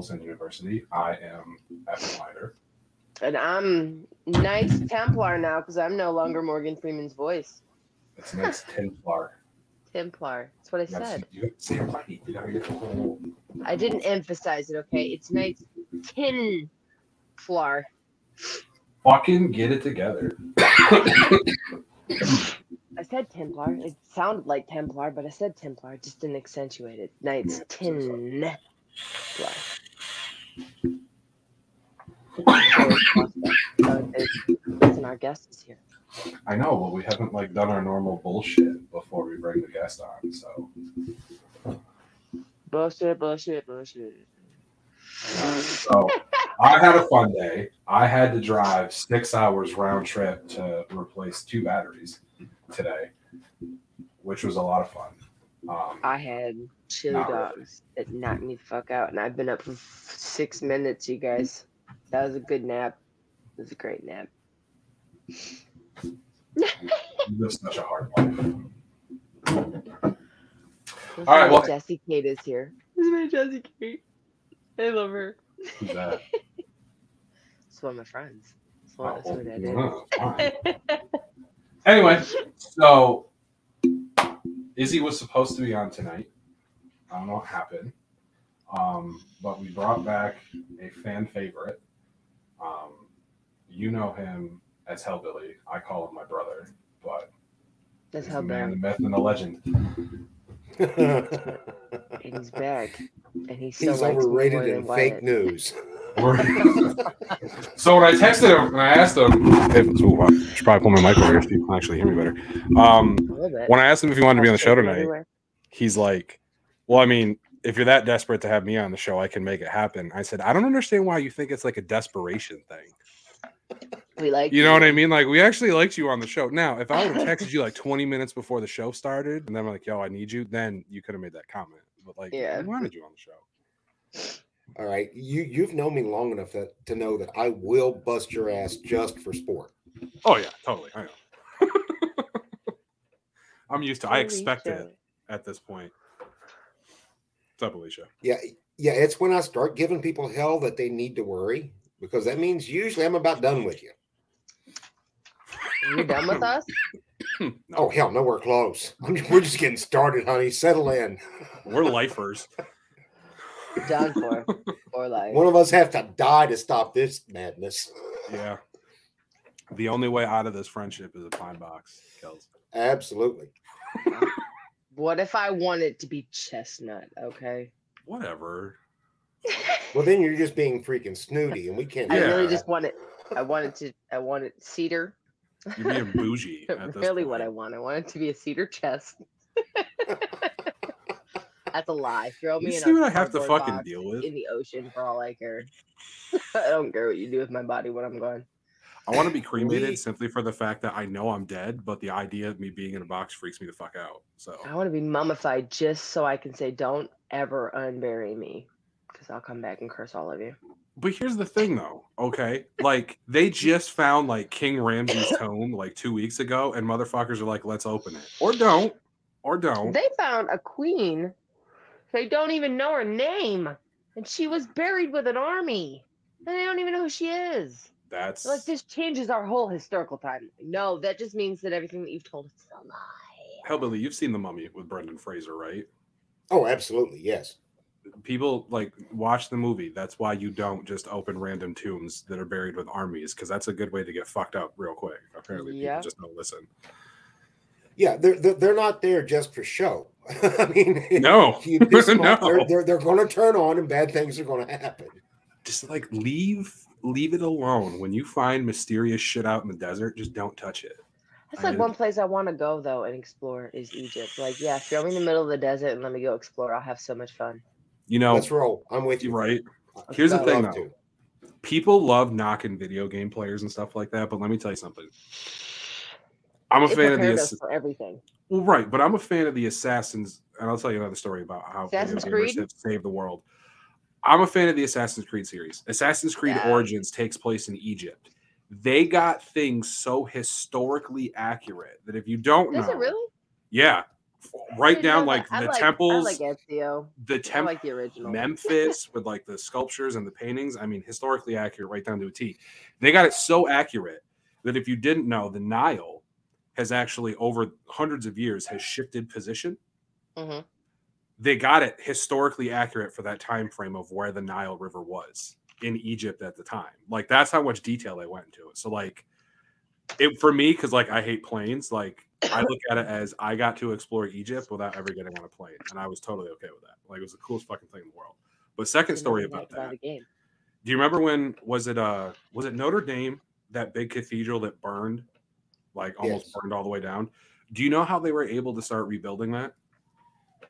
What's up, everybody? Welcome to Full Send University. I am Evan Leiter. And I'm Knights Templar now because I'm no longer Morgan Freeman's voice. It's Knights Templar. Templar. That's what I said. say- you gotta say it right. You gotta get the whole. I didn't emphasize it, okay? It's Knights Tinflar. Fucking get it together. I said Templar. It sounded like Templar, but I said Templar. Just didn't accentuate it. Knights. Tinflar. Listen, our guest is here. I know, but we haven't like done our normal bullshit before we bring the guest on. So Bullshit, bullshit, bullshit. So I had a fun day. I had to drive six hours round trip to replace two batteries today, which was a lot of fun. Um, I had chili Not really. dogs that knocked me the fuck out, and I've been up for f- six minutes, you guys. That was a good nap. It was a great nap. you live such a hard life. All right, well- Jessie Kate is here. This is my Jessie Kate. I love her. Who's that? It's one of my friends. That's what, that's what that is. Oh. Anyway, so Izzy was supposed to be on tonight. I don't know what happened. Um, but we brought back a fan favorite. Um, you know him as Hellbilly. I call him my brother, but That's he's how the man, the myth, and the legend. And he's back. And he still He's overrated more than in fake news. So when I texted him and I asked him, if, ooh, I should probably pull my mic over here so you can actually hear me better. Um, A little bit. when I asked him if he wanted to be on the show tonight, he's like, "Well, I mean, if you're that desperate to have me on the show, I can make it happen." I said, "I don't understand why you think it's like a desperation thing. We like You know what I mean? Like, we actually liked you on the show. Now, if I would have texted you like 20 minutes before the show started, and then I'm like, "Yo, I need you," then you could have made that comment. But like, Yeah. I wanted you on the show. All right, you you've known me long enough that, to know that I will bust your ass just for sport. Oh yeah, totally. I know. I'm used to. I expect shit. it at this point. What's up, Alicia? Yeah, yeah. It's when I start giving people hell that they need to worry because that means usually I'm about done with you. You're done with us? No, Oh hell, nowhere close. I'm, we're just getting started, honey. Settle in. we're lifers. Done for. Or like One of us have to die to stop this madness. Yeah. The only way out of this friendship is a pine box, Kels. Absolutely. what if I want it to be chestnut, okay? Whatever. Well, then you're just being freaking snooty, and we can't. I do really just want it I want it to I want it cedar. You're being bougie. At this really what I want. I want it to be a cedar chest. That's a lie. Throw me You see what I have to fucking deal with? in the ocean for all I care. I don't care what you do with my body when I'm gone. I want to be cremated We- simply for the fact that I know I'm dead, but the idea of me being in a box freaks me the fuck out. So I want to be mummified just so I can say, "Don't ever unbury me," because I'll come back and curse all of you. But here's the thing, though. Okay, like they just found like King Ramses' tomb like two weeks ago, and motherfuckers are like, "Let's open it," or don't, or don't. They found a queen. They don't even know her name, and she was buried with an army, and they don't even know who she is. That's Like this changes our whole historical timeline. No, that just means that everything that you've told us is a lie. Hellbilly. You've seen the Mummy with Brendan Fraser, right? Oh, absolutely. Yes. People like watch the movie. That's why you don't just open random tombs that are buried with armies, because that's a good way to get fucked up real quick. Apparently, Yeah. people just don't listen. Yeah, they're they're, they're not there just for show. I mean, No, you piss them No. they're, they're, they're going to turn on and bad things are going to happen. just like leave leave it alone. When you find mysterious shit out in the desert, just don't touch it. That's like I- one place I want to go though and explore is Egypt. Like, yeah, throw me in the middle of the desert and let me go explore. I'll have so much fun. You know, Let's roll. I'm with you. you're right. Here's the I'd thing, though. to. People love knocking video game players and stuff like that, but let me tell you something. I'm a It fan of the ass- for everything. Well, right, but I'm a fan of the assassins, and I'll tell you another story about how Assassin's Creed? saved the world. I'm a fan of the Assassin's Creed series. Assassin's Creed Yeah. Origins takes place in Egypt. They got things so historically accurate that if you don't Does know, it really? Yeah. I down like the like, temples, I like Ezio. the I like the original. Memphis with like the sculptures and the paintings. I mean, historically accurate right down to a T. They got it so accurate that if you didn't know, the Nile has actually over hundreds of years has shifted position. Mhm. They got it historically accurate for that time frame of where the Nile River was in Egypt at the time. Like that's how much detail they went into it. So like it for me, because like I hate planes, like I look at it as I got to explore Egypt without ever getting on a plane, and I was totally okay with that. Like it was the coolest fucking thing in the world. But second story about that. Do you remember when was it uh was it Notre Dame that big cathedral that burned, like almost Yes. burned all the way down? Do you know how they were able to start rebuilding that?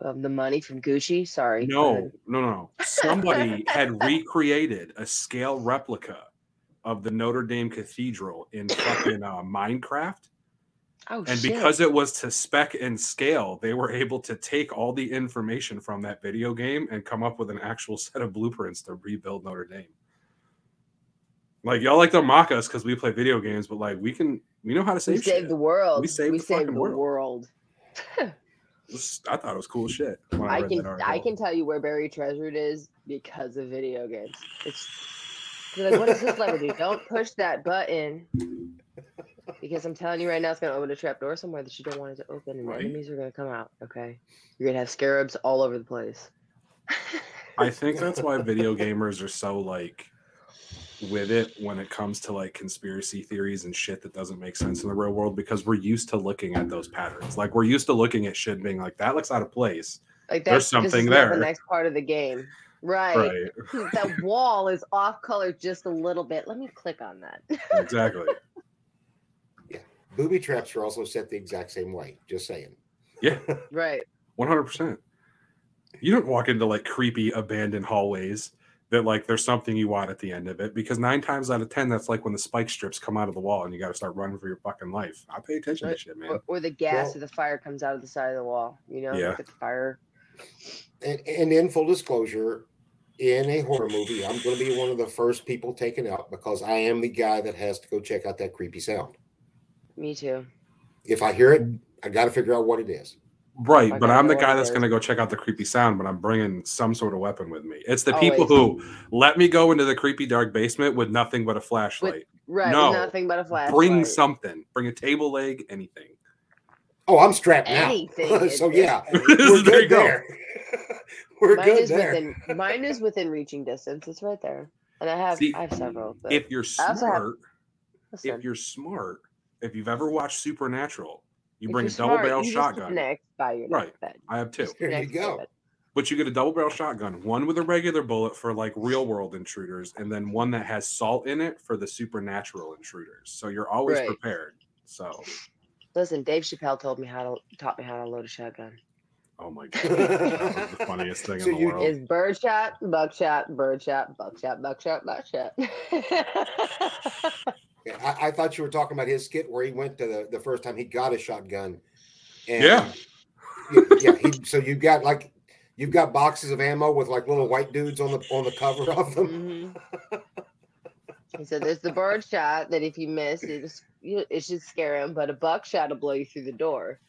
Um, the money from Gucci. Sorry. No, no, no. Somebody had recreated a scale replica of the Notre Dame Cathedral in fucking uh, Minecraft. Oh And shit. because it was to spec and scale, they were able to take all the information from that video game and come up with an actual set of blueprints to rebuild Notre Dame. Like y'all like to mock us because we play video games, but like we can, we know how to we save saved the world. We saved the saved the world. world. I thought it was cool shit. When I, I can. I can tell you where buried treasure is because of video games. It's like, what is this lever do? Don't push that button. Because I'm telling you right now, it's gonna open a trap door somewhere that you don't want it to open, and Right. the enemies are gonna come out. Okay, you're gonna have scarabs all over the place. I think that's why video gamers are so like with it when it comes to like conspiracy theories and shit that doesn't make sense in the real world because we're used to looking at those patterns. Like we're used to looking at shit and being like that looks out of place. Like There's that's this something is there. The next part of the game, right? Right. that wall is off color just a little bit. Let me click on that. exactly. Yeah, booby traps are also set the exact same way. Just saying. Yeah. right. One hundred percent. You don't walk into like creepy abandoned hallways that like there's something you want at the end of it because nine times out of ten that's like when the spike strips come out of the wall and you got to start running for your fucking life. I pay attention Right. to shit, man. Or, or the gas Well- or the fire comes out of the side of the wall. You know, Yeah. like the fire. And, and in full disclosure, in a horror movie, I'm going to be one of the first people taken out because I am the guy that has to go check out that creepy sound. Me too. If I hear it, I got to figure out what it is. Right, I but I'm the guy that's going to go check out the creepy sound, but I'm bringing some sort of weapon with me. It's the people Always. who let me go into the creepy dark basement with nothing but a flashlight. Right. No. Nothing but a flashlight. Bring something. Bring a table leg, anything. Oh, I'm strapped Anything. now. at so yeah, we're there you good go. there. we're mine good is there. within mine is within reaching distance. It's right there, and I have See, I have several. But If you're I also have- smart, if you're smart, if you've ever watched Supernatural, you if bring a double smart, barrel you just shotgun. Connect by your Right. bed. I have two. There you connect to your go. bed. But you get a double barrel shotgun, one with a regular bullet for like real world intruders, and then one that has salt in it for the supernatural intruders. So you're always Right. prepared. So, Listen, Dave Chappelle told me how to taught me how to load a shotgun. oh my god, that was the funniest thing So in the you- world. Is birdshot, buckshot, birdshot, buckshot, buckshot, buckshot. Yeah, I, I thought you were talking about his skit where he went to the, the first time he got a shotgun. And Yeah. Yeah. yeah he, so you've got like you've got boxes of ammo with like little white dudes on the on the cover of them. Mhm. He said, "There's the bird shot that if you miss, it just it should scare him, but a buckshot will blow you through the door."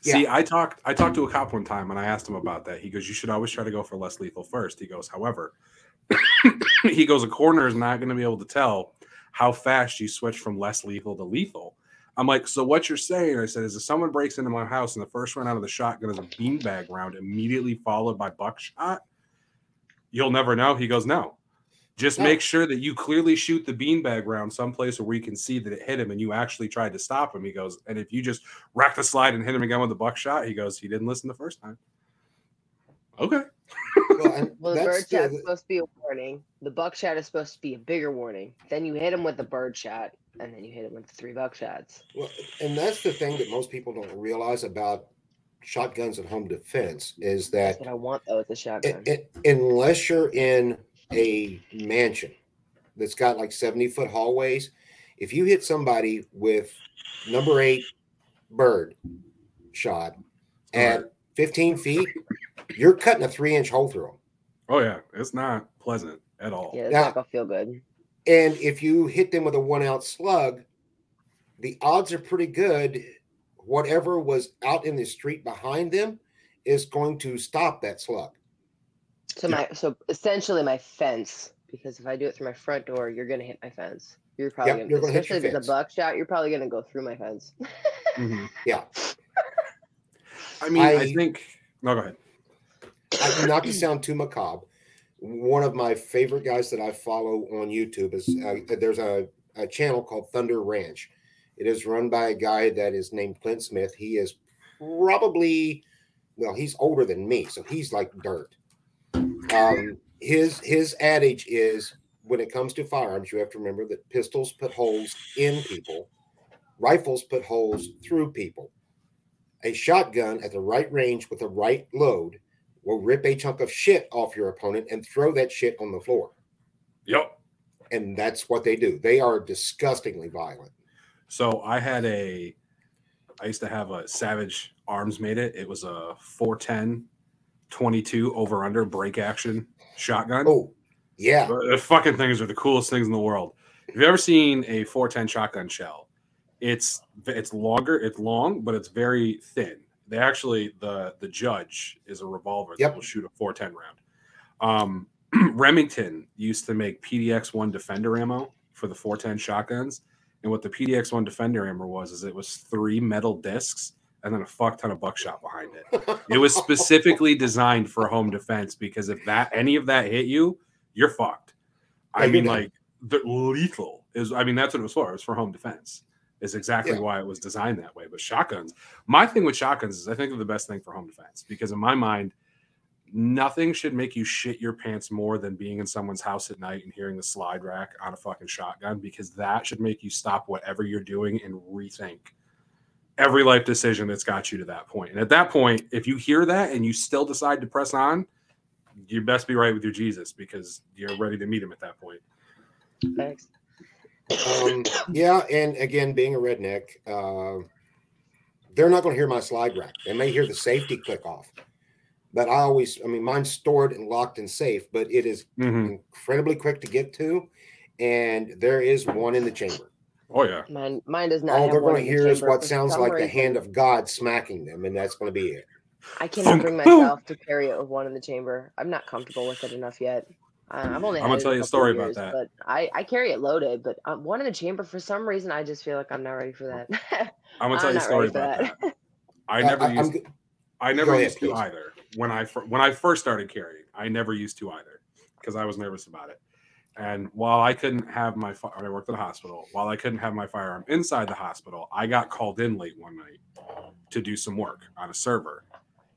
See, I talked I talked to a cop one time and I asked him about that. He goes, "You should always try to go for less lethal first. He goes, "However, he goes, a coroner is not going to be able to tell how fast you switch from less lethal to lethal." I'm like, "So what you're saying?" I said, "Is if someone breaks into my house and the first round out of the shotgun is a beanbag round, immediately followed by buckshot, you'll never know." He goes, "No." Just No. make sure that you clearly shoot the beanbag round someplace where you can see that it hit him and you actually tried to stop him. He goes, and if you just rack the slide and hit him again with the buckshot, he goes, he didn't listen the first time. Okay. Well, and Well, the that's bird the- shot's supposed to be a warning. The buckshot is supposed to be a bigger warning. Then you hit him with the bird shot, and then you hit him with the three buckshots. Well, and that's the thing that most people don't realize about shotguns and home defense is that That's what I want though with the shotgun. it, it, unless you're in a mansion that's got like 70 foot hallways, if you hit somebody with number eight bird shot at 15 feet, you're cutting a three inch hole through them. Oh yeah, it's not pleasant at all. yeah, it's Now- not gonna feel good. And if you hit them with a one ounce slug, the odds are pretty good whatever was out in the street behind them is going to stop that slug. So my so essentially my fence because if I do it through my front door, you're gonna hit my fence. You're probably Yep, gonna, you're gonna hit your especially if it's a buckshot, you're probably gonna go through my fence. Mhm. Yeah. I mean, I, I- think. No, go ahead. Not to sound too macabre, one of my favorite guys that I follow on YouTube is uh, there's a, a channel called Thunder Ranch. It is run by a guy that is named Clint Smith. He is probably well, he's older than me, so he's like dirt. Um, his his adage is when it comes to firearms, you have to remember that pistols put holes in people, rifles put holes through people. A shotgun at the right range with the right load will rip a chunk of shit off your opponent and throw that shit on the floor. Yep. And that's what they do. They are disgustingly violent. So I had a, I used to have a Savage Arms made it. It was a 410 22 over under break action shotgun. Oh, yeah. The the fucking things are the coolest things in the world. Have you ever seen a 410 shotgun shell? It's it's longer, it's long, but it's very thin. They actually the the judge is a revolver Yep. that will shoot a 410 round. Um, Remington used to make PDX one Defender ammo for the 410 shotguns, and what the PDX one Defender ammo was is it was three metal discs and then a fuck ton of buckshot behind it. It was specifically designed for home defense because if that any of that hit you, you're fucked. I you're mean, done. like the lethal is. I mean, that's what it was for. It was for home defense. Is exactly Yeah. why it was designed that way. But shotguns, my thing with shotguns is I think they're the best thing for home defense because in my mind, nothing should make you shit your pants more than being in someone's house at night and hearing the slide rack on a fucking shotgun because that should make you stop whatever you're doing and rethink every life decision that's got you to that point. And at that point, if you hear that and you still decide to press on, you best be right with your Jesus because you're ready to meet him at that point. Thanks. Um, yeah. And again, being a redneck, uh, they're not going to hear my slide rack. They may hear the safety click off. But I always, I mean, mine's stored and locked and safe, but it is Mhm. incredibly quick to get to. And there is one in the chamber. Oh yeah. Mine mine does not. All have they're going to hear is what sounds some like the hand of God smacking them, and that's going to be it. I cannot bring myself to carry it with one in the chamber. I'm not comfortable with it enough yet. I'm only. I'm gonna tell you a couple story about years, that. But I I carry it loaded, but um, one in the chamber for some reason I just feel like I'm not ready for that. I'm gonna tell I'm you a story about that. I Uh, never I- I'm used g- I Go never ahead, used to please. either. When I fir- when I first started carrying, I never used to either because I was nervous about it. And while I couldn't have my fi- I worked at a hospital, while I couldn't have my firearm inside the hospital, I got called in late one night to do some work on a server.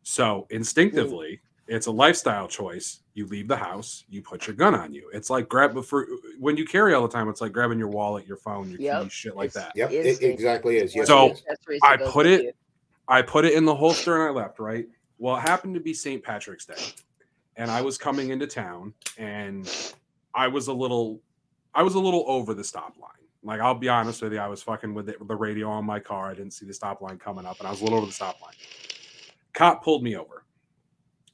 So instinctively, it's a lifestyle choice. You leave the house, you put your gun on you. It's like grab for when you carry all the time. It's like grabbing your wallet, your phone, your Yep. keys, shit like It's- that. Yep, it Instinct. exactly is. Yes, So- it is. I put it- you. I put it in the holster and I left, right? Well, it happened to be St. Patrick's Day. And I was coming into town and I was a little I was a little over the stop line. Like I'll be honest with you, I was fucking with, it, with the radio on my car. I didn't see the stop line coming up and I was a little over the stop line. Cop pulled me over.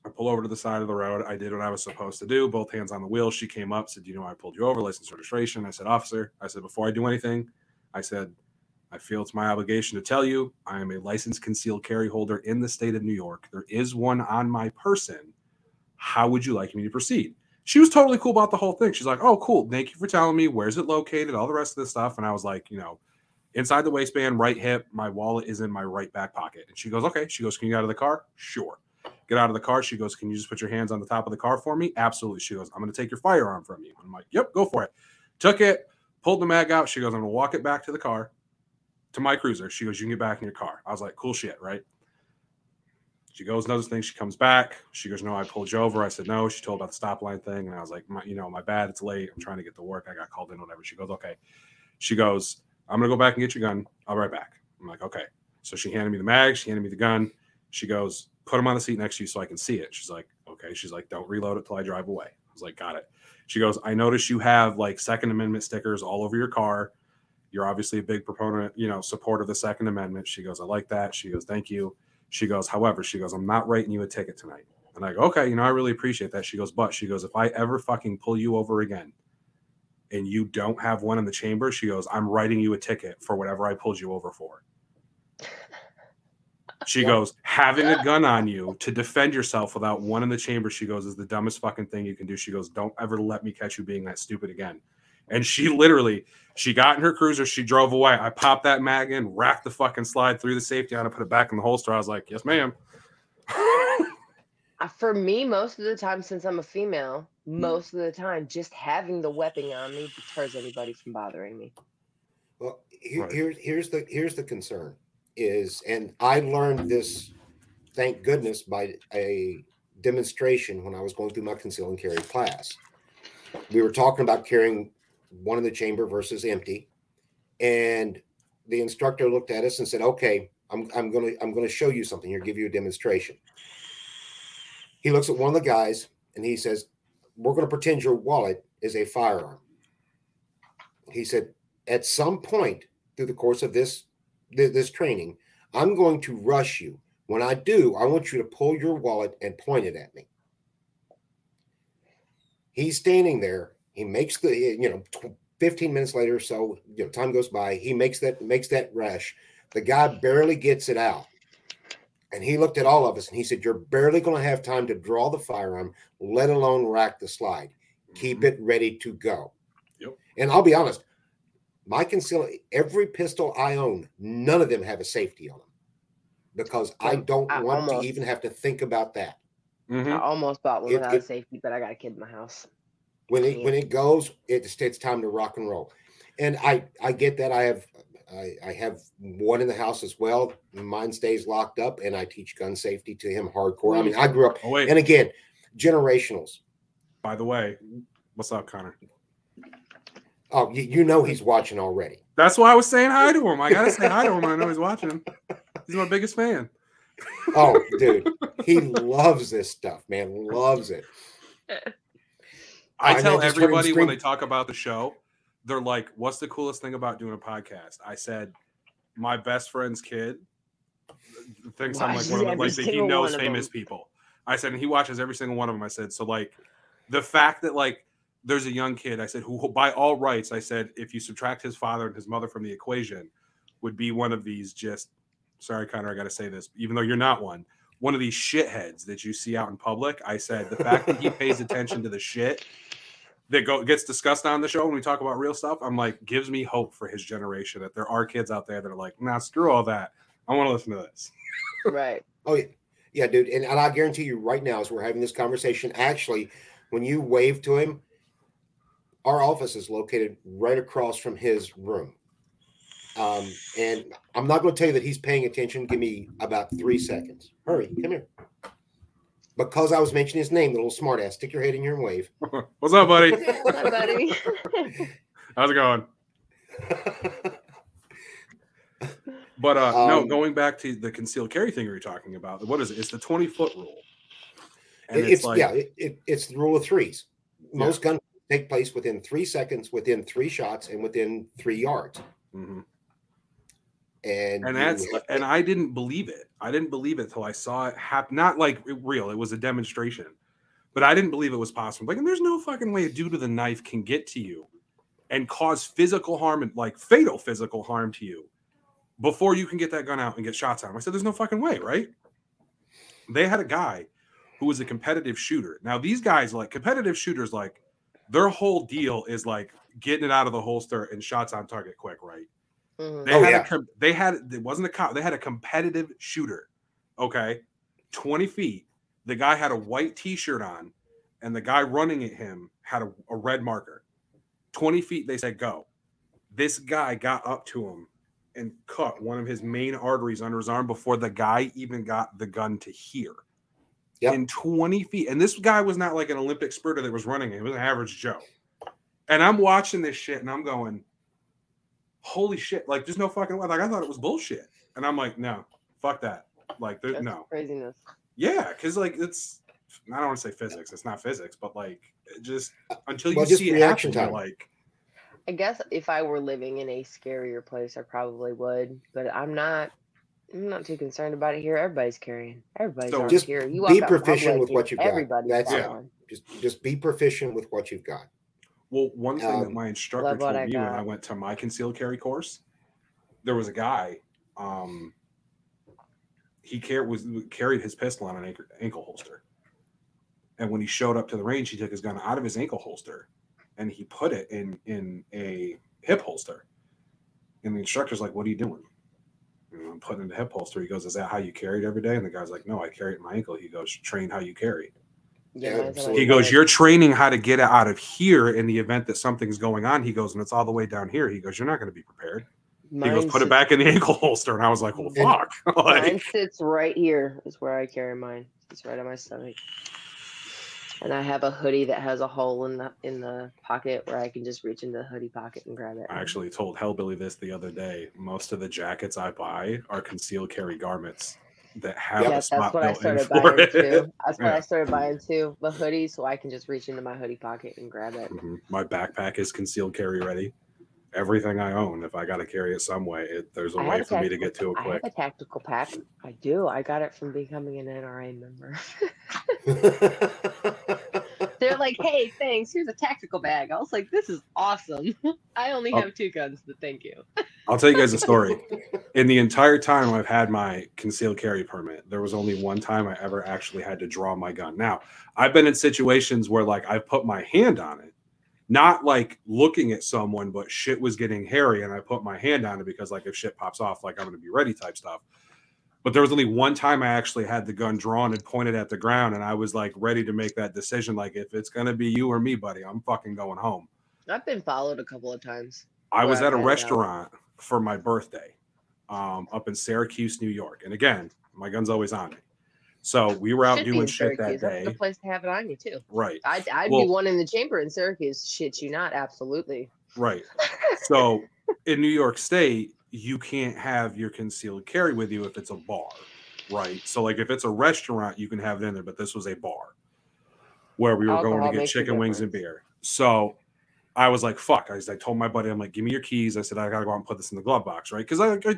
I pull over to the side of the road. I did what I was supposed to do, both hands on the wheel. She came up, said, You know, I pulled you over, license registration. I said, Officer, I said, Before I do anything, I said, I feel it's my obligation to tell you I am a licensed concealed carry holder in the state of New York. There is one on my person. How would you like me to proceed? She was totally cool about the whole thing. She's like, Oh, cool. Thank you for telling me. Where's it located? All the rest of this stuff. And I was like, You know, inside the waistband, right hip. My wallet is in my right back pocket. And she goes, Okay. She goes, Can you get out of the car? Sure. Get out of the car. She goes, Can you just put your hands on the top of the car for me? Absolutely. She goes, I'm going to take your firearm from you. I'm like, Yep, go for it. Took it, pulled the mag out. She goes, I'm going to walk it back to the car to my cruiser. She goes, You can get back in your car. I was like, Cool shit, right? She goes, another thing. She comes back. She goes, No, I pulled you over. I said, No. She told about the stop line thing. And I was like, You know, my bad. It's late. I'm trying to get to work. I got called in, whatever. She goes, Okay. She goes, I'm going to go back and get your gun. I'll be right back. I'm like, Okay. So she handed me the mag. She handed me the gun. She goes, Put him on the seat next to you so I can see it. She's like, Okay. She's like, Don't reload it till I drive away. I was like, Got it. She goes, I notice you have like Second Amendment stickers all over your car you're obviously a big proponent, you know, support of the Second Amendment. She goes, I like that. She goes, thank you. She goes, however, she goes, I'm not writing you a ticket tonight. And I go, okay, you know, I really appreciate that. She goes, but she goes, if I ever fucking pull you over again and you don't have one in the chamber, she goes, I'm writing you a ticket for whatever I pulled you over for. She goes, having a gun on you to defend yourself without one in the chamber, she goes, is the dumbest fucking thing you can do. She goes, don't ever let me catch you being that stupid again. And she literally, she got in her cruiser, she drove away. I popped that mag in, racked the fucking slide through the safety on, and put it back in the holster. I was like, yes, ma'am. Uh, For me, most of the time, since I'm a female, most of the time, just having the weapon on me deters anybody from bothering me. Well, here, Right. here, here's the here's the concern is, and I learned this, thank goodness, by a demonstration when I was going through my conceal and carry class. We were talking about carrying one in the chamber versus empty, and the instructor looked at us and said, "Okay, I'm I'm gonna I'm gonna show you something here, give you a demonstration." He looks at one of the guys and he says, "We're going to pretend your wallet is a firearm." He said, at some point through the course of this th- this training, I'm going to rush you. When I do, I want you to pull your wallet and point it at me. He's standing there. He makes the you know tw- 15 minutes later so, you know, time goes by. He makes that makes that rush. The guy barely gets it out. And he looked at all of us and he said, You're barely going to have time to draw the firearm, let alone rack the slide. Keep mm-hmm. it ready to go. Yep. And I'll be honest, my conceal every pistol I own, none of them have a safety on them because I don't I want almost- to even have to think about that. Mhm. I almost bought one It- without it- safety, but I got a kid in my house. When it when it goes, it's it's time to rock and roll. And I I get that I have I, I have one in the house as well. Mine stays locked up, and I teach gun safety to him hardcore. I mean, I grew up, Oh, and again, generationals. By the way, what's up, Connor? Oh, you, you know he's watching already. That's why I was saying hi to him. I gotta say hi to him. I know he's watching. He's my biggest fan. Oh, dude, he loves this stuff, man. Loves it. I I tell know, just heard him everybody when they talk about the show, they're like, "What's the coolest thing about doing a podcast?" I said, "My best friend's kid thinks I'm like one of the, like he knows famous them. people." I said, and he watches every single one of them. I said, so like the fact that like there's a young kid, I said, who who by all rights, I said, if you subtract his father and his mother from the equation, would be one of these just. Sorry, Connor, I got to say this, even though you're not one. One of these shitheads that you see out in public. I said the fact that he pays attention to the shit that go gets discussed on the show when we talk about real stuff, I'm like, gives me hope for his generation that there are kids out there that are like, nah, screw all that. I want to listen to this. Right. Oh yeah, yeah, dude. And, and I guarantee you, right now, as we're having this conversation, actually, when you wave to him, our office is located right across from his room. Um, and I'm not going to tell you that he's paying attention. Give me about three seconds. Hurry, come here. Because I was mentioning his name, the little smartass. Stick your head in here and wave. What's up, buddy? Hi, buddy. How's it going? But uh no, Um, going back to the concealed carry thing we were talking about. What is it? It's the 20 foot rule. And It- it's, it's like yeah, it, it, it's the rule of threes. Most guns take place within three seconds, within three shots, and within three yards. mhm. And, and that's have- and I didn't believe it. I didn't believe it till I saw it happen. Not like real, it was a demonstration, but I didn't believe it was possible. Like, and there's no fucking way a dude with a knife can get to you and cause physical harm and like fatal physical harm to you before you can get that gun out and get shots on him. I said, there's no fucking way, right? They had a guy who was a competitive shooter. Now, these guys, like competitive shooters, like their whole deal is like getting it out of the holster and shots on target quick, right? Mhm. They Oh, had yeah. a com- they had it wasn't a cop. They had a competitive shooter. Okay, twenty feet. The guy had a white T-shirt on, and the guy running at him had a, a red marker. Twenty feet. They said go. This guy got up to him and cut one of his main arteries under his arm before the guy even got the gun to here. Yep. In 20 feet. And this guy was not like an Olympic spurter that was running. It was an average Joe. And I'm watching this shit and I'm going, holy shit. Like, there's no fucking way. Like, I thought it was bullshit. And I'm like, no, fuck that. Like, there, That's no. craziness. Yeah. Cause, like, it's, I don't want to say physics. It's not physics, but like, it just until you Well, just see it reaction happen, time. like, I guess if I were living in a scarier place, I probably would. But I'm not. I'm not too concerned about it here. Everybody's carrying. Everybody's So just here. You be walk out proficient with what you've got. Everybody's That's got it. one. just just be proficient with what you've got. Well, one thing that Um, my instructor told me when. I went to my concealed carry course, there was a guy. Um, he car- was carried his pistol on an ankle, ankle holster. And when he showed up to the range, he took his gun out of his ankle holster and he put it in in a hip holster. And the instructor's like, "What are you doing?" You know, I'm putting in the hip holster. He goes, "Is that how you carry it every day?" And the guy's like, "No, I carry it in my ankle." He goes, "Train how you carry." Yeah, mine's on my absolutely. He goes. You're training how to get it out of here in the event that something's going on. He goes, And it's all the way down here. He goes, You're not going to be prepared. He goes, Mine Put it back in the ankle holster. And I was like, Well, And- fuck. Mine sits right here. Is where I carry mine. It's right on my stomach. And I have a hoodie that has a hole in the in the pocket where I can just reach into the hoodie pocket and grab it. I actually told Hellbilly this the other day. Most of the jackets I buy are concealed carry garments that have Yeah, a that's spot what I started buying it. too. That's what Yeah. I started buying too. The hoodie, so I can just reach into my hoodie pocket and grab it. Mhm. My backpack is concealed carry ready. Everything I own, if I got to carry it some way, it, there's a I way for me to get to it quick. I have a tactical pack. I do. I got it from becoming an NRA member. They're like, "Hey, thanks. Here's a tactical bag." I was like, "This is awesome. I only Oh. have two guns, but thank you." I'll tell you guys a story. In the entire time I've had my concealed carry permit, there was only one time I ever actually had to draw my gun. Now, I've been in situations where like I've put my hand on it, not like looking at someone, but shit was getting hairy and I put my hand on it because like if shit pops off, like I'm gonna be ready type stuff. But there was only one time I actually had the gun drawn and pointed at the ground, and I was like ready to make that decision. Like, if it's gonna be you or me, buddy, I'm fucking going home. I've been followed a couple of times. I was at a restaurant for my birthday um, up in Syracuse, New York. And again, my gun's always on me. So we were out Should doing in shit that Syracuse. That's day. the place to have it on you too. Right, I'd, I'd Well- be one in the chamber in Syracuse. Shit, you not? Absolutely. right. So in New York State, you can't have your concealed carry with you if it's a bar, right? So like if it's a restaurant, you can have it in there, but this was a bar where we were going to get chicken wings and beer. So I was like, fuck. I, was, I told my buddy, I'm like, give me your keys. I said, I gotta go out and put this in the glove box, right? Because I, I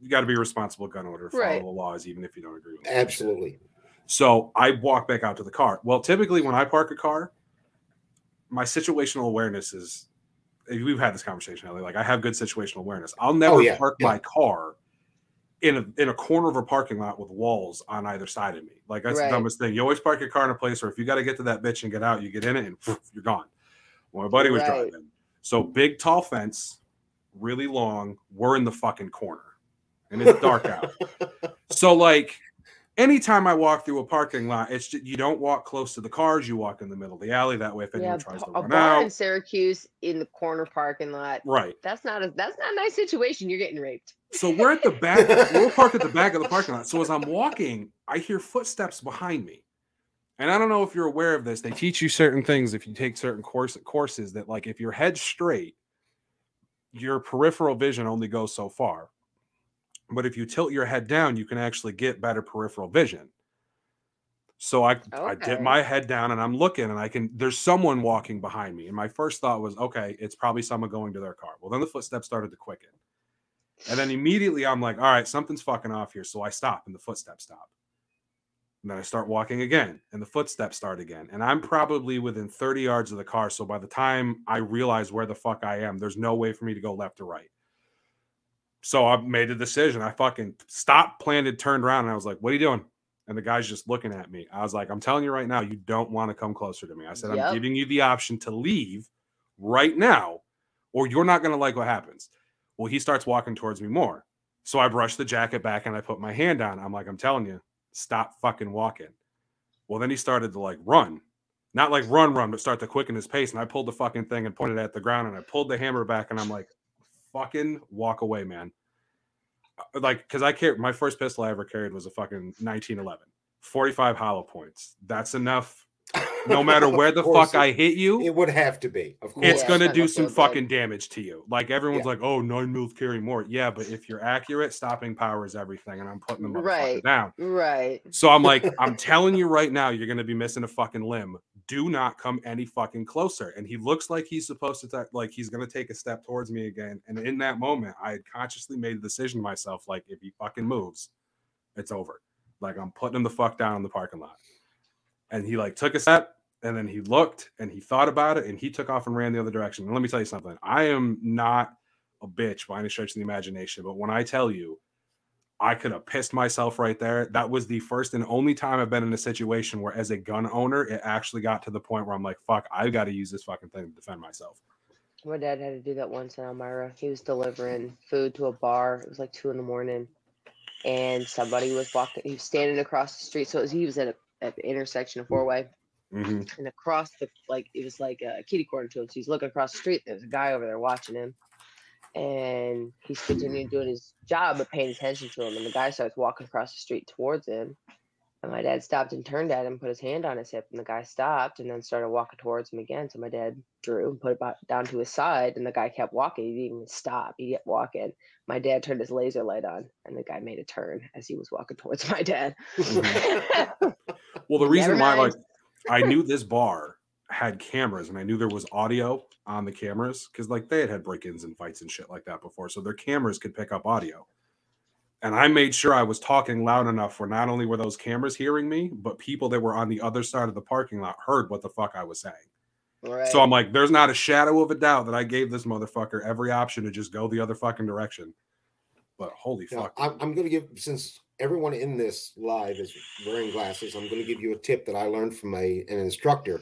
you got to be a responsible gun owner, follow Right. the laws, even if you don't agree with them. Absolutely. So I walk back out to the car. Well, typically when I park a car, my situational awareness is we've had this conversation Ellie, like I have good situational awareness. I'll never Oh, yeah, park yeah. my car in a in a corner of a parking lot with walls on either side of me. Like that's Right. the dumbest thing. You always park your car in a place where if you got to get to that bitch and get out, you get in it and you're gone. Well, my buddy was Right. driving. So big tall fence, really long. We're in the fucking corner. And it's dark out. So like anytime I walk through a parking lot, it's just, you don't walk close to the cars, you walk in the middle of the alley. That way, if anyone Yeah, tries to a run bar in Syracuse in the corner parking lot. right. That's not a that's not a nice situation. You're getting raped. So we're at the back, we're parked at the back of the parking lot. So as I'm walking, I hear footsteps behind me. And I don't know if you're aware of this. They teach you certain things if you take certain course, courses that like if your head's straight, your peripheral vision only goes so far. But if you tilt your head down, you can actually get better peripheral vision. So I I dip my head down and I'm looking and I can there's someone walking behind me. And my first thought was, okay, it's probably someone going to their car. Well, then the footsteps started to quicken. And then immediately I'm like, all right, something's fucking off here. So I stop and the footsteps stop. And then I start walking again and the footsteps start again. And I'm probably within 30 yards of the car. So by the time I realize where the fuck I am, there's no way for me to go left or right. So I made a decision. I fucking stopped, planted, turned around, and I was like, what are you doing? And the guy's just looking at me. I was like, I'm telling you right now, you don't want to come closer to me. I said, I'm giving you the option to leave right now, or you're not going to like what happens. Well, he starts walking towards me more. So I brush the jacket back and I put my hand on. I'm like, I'm telling you, stop fucking walking. Well, then he started to like run, not like run, run, but start to quicken his pace. And I pulled the fucking thing and pointed at the ground and I pulled the hammer back and I'm like, fucking walk away, man. Uh, Like, because I carried my first pistol I ever carried was a fucking 1911, 45 hollow points. That's enough. No matter where the Of course fuck I hit you, It would have to be, of course. it's Yeah, gonna it's do some feel good. fucking damage to you. Like everyone's Yeah. like, "Oh, nine mils carry more." Yeah, but if you're accurate, stopping power is everything, and I'm putting the motherfucker Right. down. Right. So I'm like, I'm telling you right now, you're gonna be missing a fucking limb. Do not come any fucking closer. And he looks like he's supposed to, like he's gonna take a step towards me again. And in that moment, I had consciously made a decision to myself, like, if he fucking moves, it's over. Like I'm putting him the fuck down in the parking lot. And he like took a step, and then he looked and he thought about it, and he took off and ran the other direction. And let me tell you something. I am not a bitch by any stretch of the imagination, but when I tell you I could have pissed myself right there. That was the first and only time I've been in a situation where, as a gun owner, it actually got to the point where I'm like, fuck, I've got to use this fucking thing to defend myself. My dad had to do that once in Elmira. He was delivering food to a bar. It was like two in the morning, and somebody was walking. He was standing across the street. So it was, he was at, a, at the intersection of four way, hmm and across the like it was like a kitty corner to him. So he's looking across the street. There's a guy over there watching him, and he's continuing doing his job but paying attention to him. And the guy starts walking across the street towards him. And my dad stopped and turned at him, put his hand on his hip, and the guy stopped and then started walking towards him again. So my dad drew and put it down to his side, and the guy kept walking. He didn't even stop. He kept walking. My dad turned his laser light on, and the guy made a turn as he was walking towards my dad. Well, the reason why, like, I knew this bar had cameras and I knew there was audio on the cameras because, like, they had had break ins and fights and shit like that before. So their cameras could pick up audio. And I made sure I was talking loud enough where not only were those cameras hearing me, but people that were on the other side of the parking lot heard what the fuck I was saying. right. So I'm like, there's not a shadow of a doubt that I gave this motherfucker every option to just go the other fucking direction. But holy Now, fuck. I'm, I'm going to give since everyone in this live is wearing glasses. I'm going to give you a tip that I learned from a, an instructor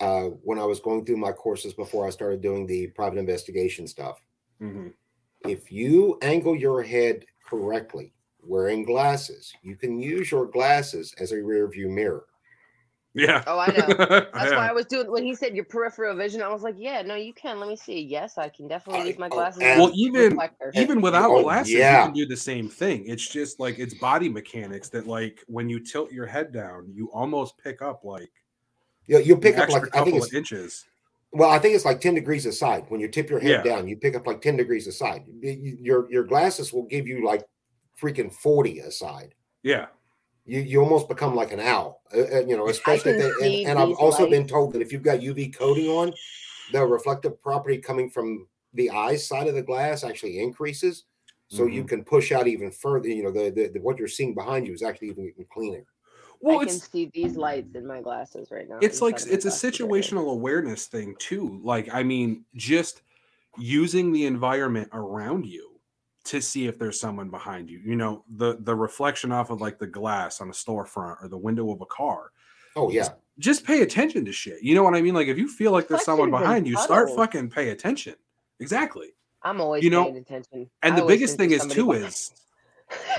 uh, when I was going through my courses before I started doing the private investigation stuff. Mhm. If you angle your head correctly, wearing glasses, you can use your glasses as a rear view mirror. Yeah. Oh, I know. That's Yeah. why I was doing when he said your peripheral vision. I was like, yeah, no, you can. Let me see. Yes, I can definitely I- use my oh, glasses. and- Well, even- even without Oh, glasses, yeah. you can do the same thing. It's just like it's body mechanics that, like, when you tilt your head down, you almost pick up like You you'll pick up like I think it's inches. well, I think it's like ten degrees aside. When you tip your head Yeah. down, you pick up like ten degrees aside. Y- y- Your your glasses will give you like freaking forty aside. Yeah. you you almost become like an owl, uh, uh, you know. Especially, they, and, and I've these also been told that if you've got UV coating on, the reflective property coming from the eyes side of the glass actually increases, so you can push out even further. You know, the, the, the what you're seeing behind you is actually even, even cleaner. Well, I can see these lights in my glasses right now. it's like it's a glasses right situational awareness thing too. Like, I mean, just using the environment around you to see if there's someone behind you. You know, the the reflection off of like the glass on a storefront or the window of a car. Oh yeah, Just pay attention to shit. You know what I mean? Like if you feel like there's someone behind you, start fucking pay attention. Exactly. I'm always you know, paying attention. And I the biggest thing is too behind is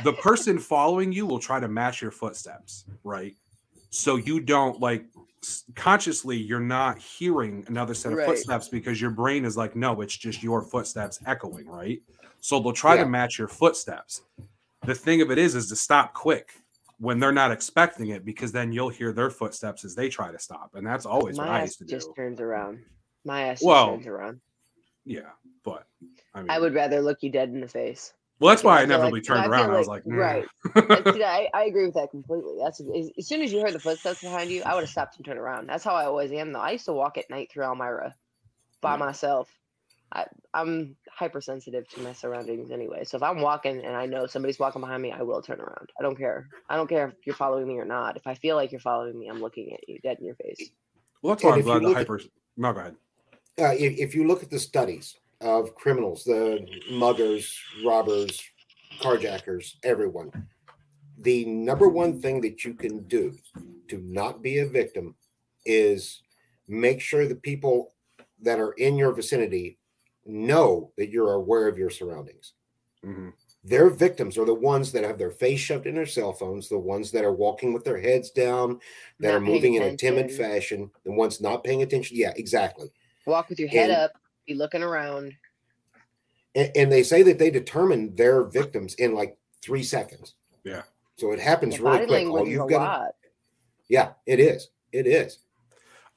the person following you will try to match your footsteps, right? So you don't like consciously you're not hearing another set of Right. footsteps because your brain is like, no, it's just your footsteps echoing, right? So they'll try Yeah. to match your footsteps. The thing of it is, is to stop quick when they're not expecting it, because then you'll hear their footsteps as they try to stop, and that's always what My I ass used to just do. turns around. My ass Well, just turns around. Yeah, but I mean, I would rather look you dead in the face. Well, that's why I feel never like- really I turned feel around. I was like- like, "Mm." right. I, see, I, I agree with that completely. That's as, as soon as you heard the footsteps behind you, I would have stopped and turned around. That's how I always am, though. I used to walk at night through Elmira by Yeah. myself. I, I'm hypersensitive to my surroundings anyway. So if I'm walking and I know somebody's walking behind me, I will turn around. I don't care. I don't care if you're following me or not. If I feel like you're following me, I'm looking at you dead in your face. Well, that's why And I'm if glad the look at- hyper. No, go ahead. uh, if, if you look at the studies of criminals, the muggers, robbers, carjackers, everyone, the number one thing that you can do to not be a victim is make sure the people that are in your vicinity know that you're aware of your surroundings. hmm Their victims are the ones that have their face shoved in their cell phones, the ones that are walking with their heads down, that Not are paying moving in a timid fashion, the ones not paying attention. Yeah, exactly. Walk with your head And- up, be looking around. and, and they say that they determine their victims in like three seconds. Yeah. So it happens The really quick. All language is a you've got, lot. yeah, it is. It is.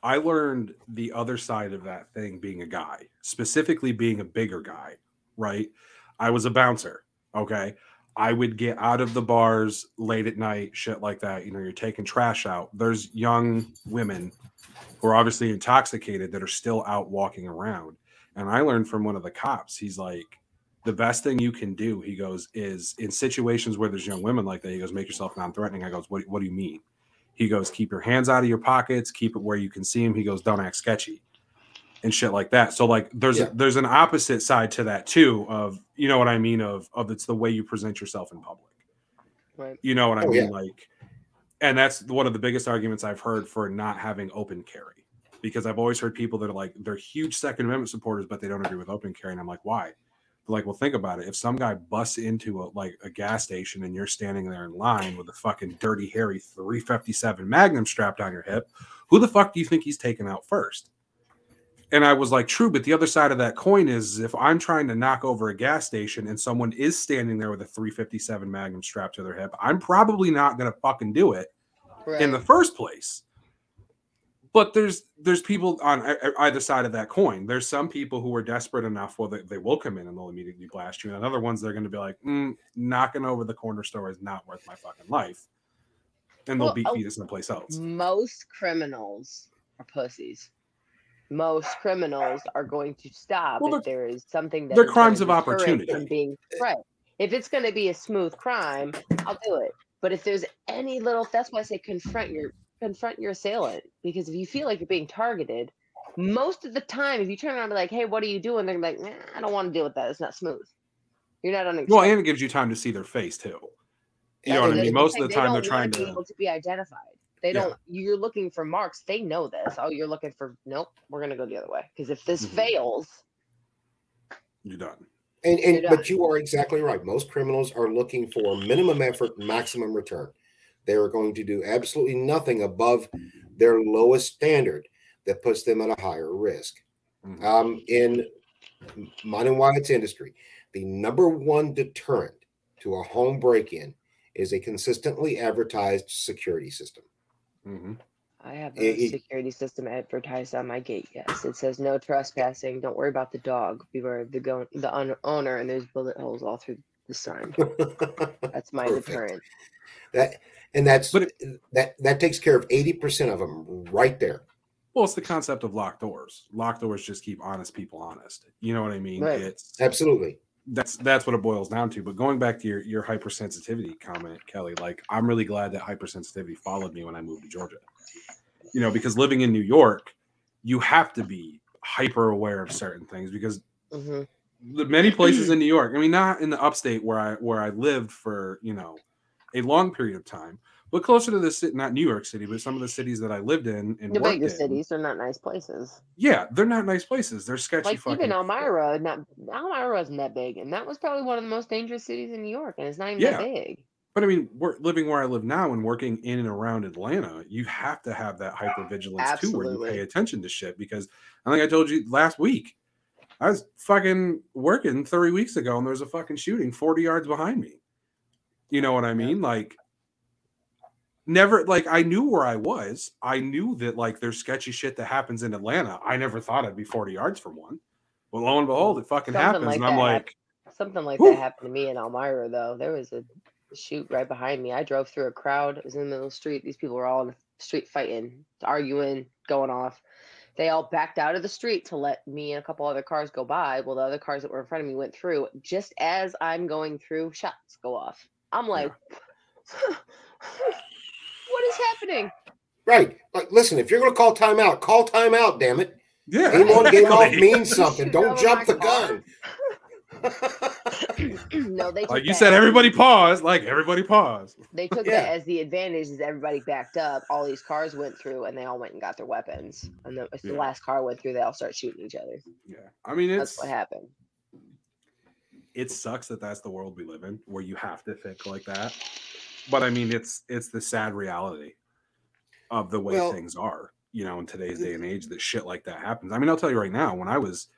I learned the other side of that thing being a guy, specifically being a bigger guy, right? I was a bouncer. Okay. I would get out of the bars late at night, shit like that. You know, you're taking trash out. There's young women who are obviously intoxicated that are still out walking around. And I learned from one of the cops, he's like, the best thing you can do, he goes, is in situations where there's young women like that, he goes, make yourself non threatening. I goes, what, what do you mean? He goes, keep your hands out of your pockets, keep it where you can see him. He goes, don't act sketchy. and shit like that. So like there's Yeah. there's an opposite side to that too of you know what I mean of of it's the way you present yourself in public. Right. You know what I Oh, mean yeah. like and that's one of the biggest arguments I've heard for not having open carry. Because I've always heard people that are like they're huge Second Amendment supporters, but they don't agree with open carry. And I'm like, why? They're like, well, think about it. If some guy busts into a like a gas station and you're standing there in line with a fucking dirty, hairy 357 Magnum strapped on your hip, who the fuck do you think he's taking out first? And I was like, true, but the other side of that coin is if I'm trying to knock over a gas station and someone is standing there with a 357 Magnum strapped to their hip, I'm probably not going to fucking do it Right. in the first place. But there's there's people on either side of that coin. There's some people who are desperate enough well, they, they will come in and they'll immediately blast you, and other ones they're going to be like, mm, knocking over the corner store is not worth my fucking life, and they'll Well, beat oh, feet someplace else. Most criminals are pussies. Most criminals are going to stop Well, if there is something that they're crimes of opportunity. From being right. If it's going to be a smooth crime, I'll do it. But if there's any little, that's why I say confront your confront your assailant because if you feel like you're being targeted, most of the time, if you turn around and be like, "Hey, what are you doing?" They're gonna be like, nah, "I don't want to deal with that. It's not smooth. You're not unexpected." Well, and it gives you time to see their face too. You know what I mean? they- Most of the time don't they're wanna trying be to. able to be identified. They Yeah. don't. You're looking for marks. They know this. Oh, you're looking for. Nope. We're gonna go the other way because if this Mhm. fails, You're done. And, and You're but you are exactly right. Most criminals are looking for minimum effort, maximum return. They are going to do absolutely nothing above their lowest standard that puts them at a higher risk. Mhm. Um, in mine and Wyatt's industry, the number one deterrent to a home break-in is a consistently advertised security system. Mhm. I have a it- security system advertised on my gate. Yes, it says no trespassing. Don't worry about the dog. Beware of the go- the un- owner. And there's bullet holes all through the sign. That's my Perfect. deterrent. That and that's But that that takes care of 80% of them right there. Well, it's the concept of locked doors. Locked doors just keep honest people honest. You know what I mean? Right. It's Absolutely. that's that's what it boils down to. But going back to your your hypersensitivity comment, Kelly, like I'm really glad that hypersensitivity followed me when I moved to Georgia. You know, because living in New York, you have to be hyper aware of certain things because hmm the many places in New York, I mean, not in the upstate where I where I lived for you know a long period of time, but closer to the city, not New York City, but some of the cities that I lived in and The bigger in, cities are not nice places. Yeah, they're not nice places. They're sketchy. Like fucking even Elmira, not Elmira isn't that big, and that was probably one of the most dangerous cities in New York, and it's not even Yeah. that big. But I mean, we're living where I live now and working in and around Atlanta. You have to have that hyper vigilance too, where you pay attention to shit. Because I think I told you last week, I was fucking working 30 weeks ago and there was a fucking shooting 40 yards behind me. You know what I mean? Like, never, like, I knew where I was. I knew that, like, there's sketchy shit that happens in Atlanta. I never thought I'd be 40 yards from one. Well, lo and behold, it fucking Something happens. like and I'm like, Something like Whew. that happened to me in Elmira, though. There was a shoot right behind me. I drove through a crowd. It was in the middle of the street. These people were all in the street fighting, arguing, going off. They all backed out of the street to let me and a couple other cars go by. Well, the other cars that were in front of me went through. Just as I'm going through, shots go off. I'm like, what is happening? Right. Like, listen, if you're going to call timeout, call timeout, damn it. yeah. Game on, game off means something. Don't jump the over my car. gun. no, they took Like you that said, as- everybody paused. Like, everybody paused. They took Yeah. that as the advantage is everybody backed up. All these cars went through and they all went and got their weapons. And then as the last car went through, they all start shooting each other. Yeah. I mean, That's what happened. It sucks that that's the world we live in where you have to think like that. But i mean it's it's the sad reality of the way Well- things are you know in today's mm-hmm. day and age that shit like that happens. I mean i'll tell you right now when i was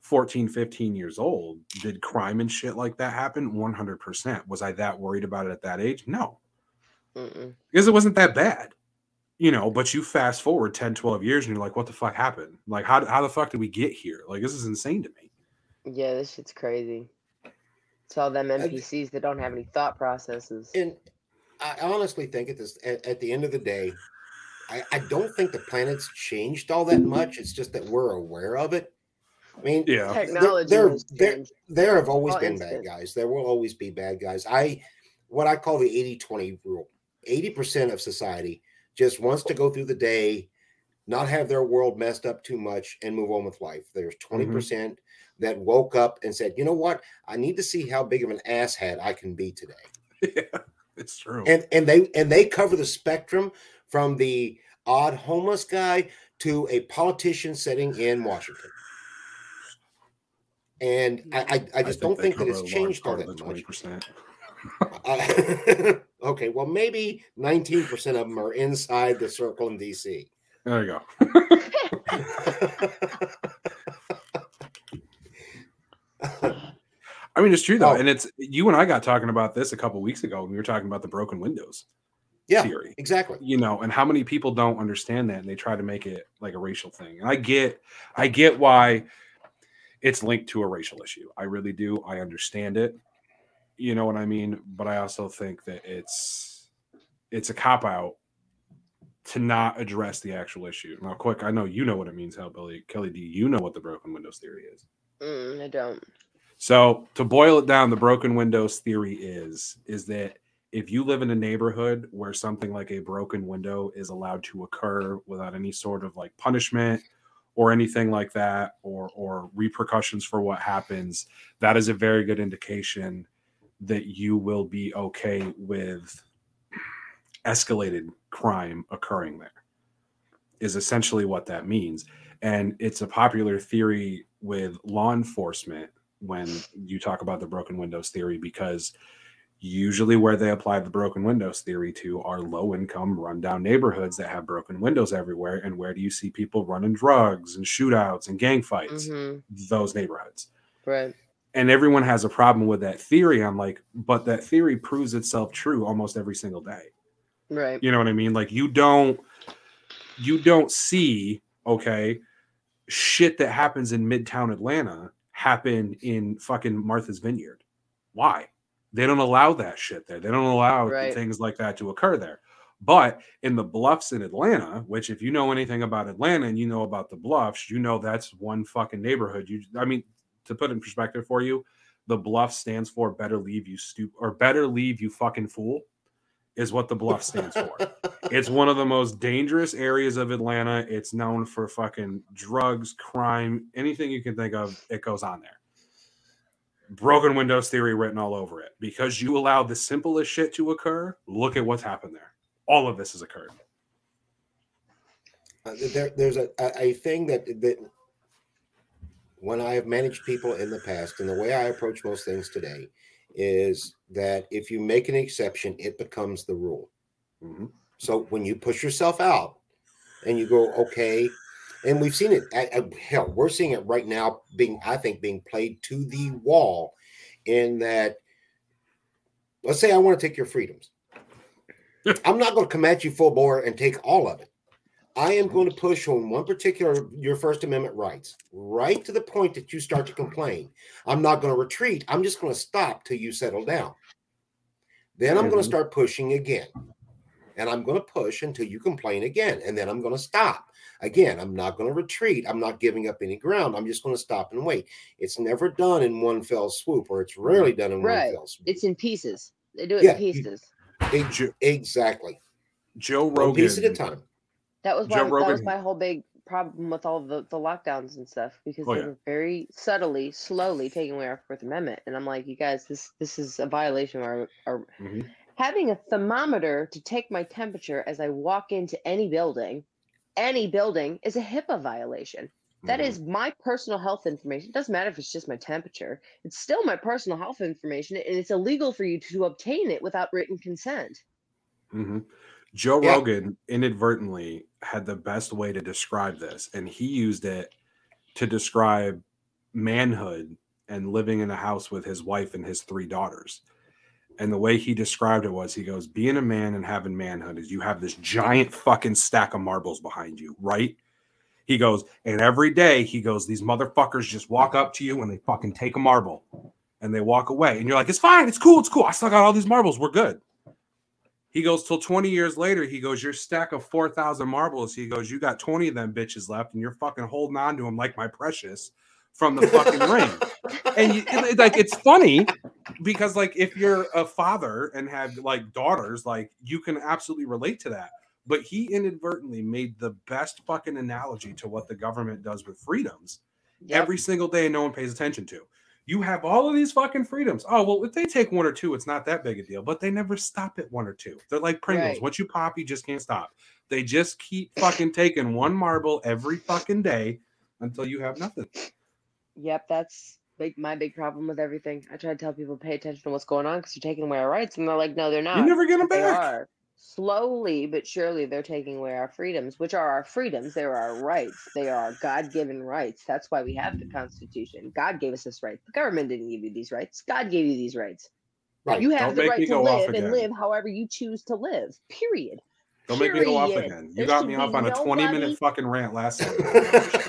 14 15 years old did crime and shit like that happen? 100% was i that worried about it at that age? No. Mm-mm. because it wasn't that bad you know but you fast forward 10 12 years and you're like what the fuck happened? Like how, how the fuck did we get here? Like this is insane to me. Yeah, this shit's crazy. It's all them NPCs that don't have any thought processes. And I honestly think at this at, at the end of the day, I, I don't think the planet's changed all that much. It's just that we're aware of it. I mean, yeah Technology there- there- there have always All been instant. bad guys. There will always be bad guys. I what I call the 80-20 rule. 80% of society just wants to go through the day not have their world messed up too much, and move on with life. There's 20% Mm-hmm. percent that woke up and said, you know what? I need to see how big of an asshat I can be today. yeah, it's true. And and they and they cover the spectrum from the odd homeless guy to a politician sitting in Washington. And I, I, I just don't they think that cover it's changed all that the much. 20%. Uh, okay, well, maybe 19% of them are inside the circle in DC. There you go. I mean, it's true though, Oh. and it's you and I got talking about this a couple weeks ago when we were talking about the broken windows yeah, theory. exactly. You know, and how many people don't understand that, and they try to make it like a racial thing. And I get, I get why it's linked to a racial issue. I really do. I understand it. You know what I mean? But I also think that it's it's a cop out to not address the actual issue. Now, quick, I know you know what it means, Hellbilly. Kelly, do you know what the broken windows theory is? Mm, I don't. So to boil it down, the broken windows theory is is that if you live in a neighborhood where something like a broken window is allowed to occur without any sort of like punishment or anything like that or or repercussions for what happens, that is a very good indication that you will be okay with escalated crime occurring there. Is essentially what that means. And it's a popular theory with law enforcement when you talk about the broken windows theory because usually where they apply the broken windows theory to are low income rundown neighborhoods that have broken windows everywhere and where do you see people running drugs and shootouts and gang fights hmm those neighborhoods Right. and everyone has a problem with that theory i'm like but that theory proves itself true almost every single day Right. you know what I mean? Like you don't you don't see, okay, shit that happens in Midtown Atlanta happen in fucking Martha's Vineyard. Why? They don't allow that shit there. They don't allow Right. things like that to occur there. But in the bluffs in Atlanta, which if you know anything about Atlanta and you know about the bluffs, you know that's one fucking neighborhood. You I mean, to put in perspective for you, the bluff stands for better leave you stupid or better leave you fucking fool is what the bluff stands for. It's one of the most dangerous areas of Atlanta. It's known for fucking drugs, crime, anything you can think of, it goes on there. Broken windows theory written all over it. Because you allow the simplest shit to occur, look at what's happened there. All of this has occurred. Uh, there, there's a, a, a thing that that when I have managed people in the past, and the way I approach most things today is that if you make an exception, it becomes the rule. Mhm. So when you push yourself out and you go, okay, and we've seen it. At, at- hell, we're seeing it right now. Being, I think, being played to the wall. In that, let's say I want to take your freedoms. I'm not going to come at you full bore and take all of it. I am going to push on one particular your First Amendment rights, right to the point that you start to complain. I'm not going to retreat. I'm just going to stop till you settle down. Then I'm going Mhm. to start pushing again. And I'm going to push until you complain again. And then I'm going to stop. Again, I'm not going to retreat. I'm not giving up any ground. I'm just going to stop and wait. It's never done in one fell swoop, or it's rarely done in Right. one fell swoop. It's in pieces. They do it Yeah, in you- pieces. Ex- exactly. Joe Rogan. One piece at a time. That was Joe my that was my whole big problem with all the, the lockdowns and stuff because Oh, they yeah. were very subtly, slowly taking away our Fourth Amendment. And I'm like, you guys, this this is a violation of our, our Mhm. having a thermometer to take my temperature as I walk into any building, any building is a HIPAA violation. That Mhm. is my personal health information. It doesn't matter if it's just my temperature. It's still my personal health information, and it's illegal for you to obtain it without written consent. hmm Joe Yeah. Rogan inadvertently had the best way to describe this, and he used it to describe manhood and living in a house with his wife and his three daughters. And the way he described it was he goes, Being a man and having manhood is you have this giant fucking stack of marbles behind you, right? He goes, and every day he goes, These motherfuckers just walk up to you and they fucking take a marble and they walk away. And you're like, It's fine, it's cool, it's cool. I still got all these marbles, we're good. He goes till 20 years later. He goes, Your stack of 4,000 marbles. He goes, You got 20 of them bitches left, and you're fucking holding on to them like my precious from the fucking ring. And you, it- like, it's funny because, like, if you're a father and have like daughters, like, you can absolutely relate to that. but he inadvertently made the best fucking analogy to what the government does with freedoms Yep. every single day and no one pays attention to. You have all of these fucking freedoms. Oh, well, if they take one or two, it's not that big a deal, but they never stop at one or two. They're like Pringles. Right. Once you pop, you just can't stop. They just keep fucking taking one marble every fucking day until you have nothing. Yep, that's big. My big problem with everything. I try to tell people pay attention to what's going on because you're taking away our rights, and they're like, no, they're not. You're never get them back. Slowly but surely, they're taking away our freedoms, which are our freedoms. They are our rights. They are our God given rights. That's why we have the Constitution. God gave us this right. The government didn't give you these rights. God gave you these rights. Right. You have Don't the right to live and live however you choose to live. Period. Don't make me go off again. You There got me off on a 20 minute fucking rant last time.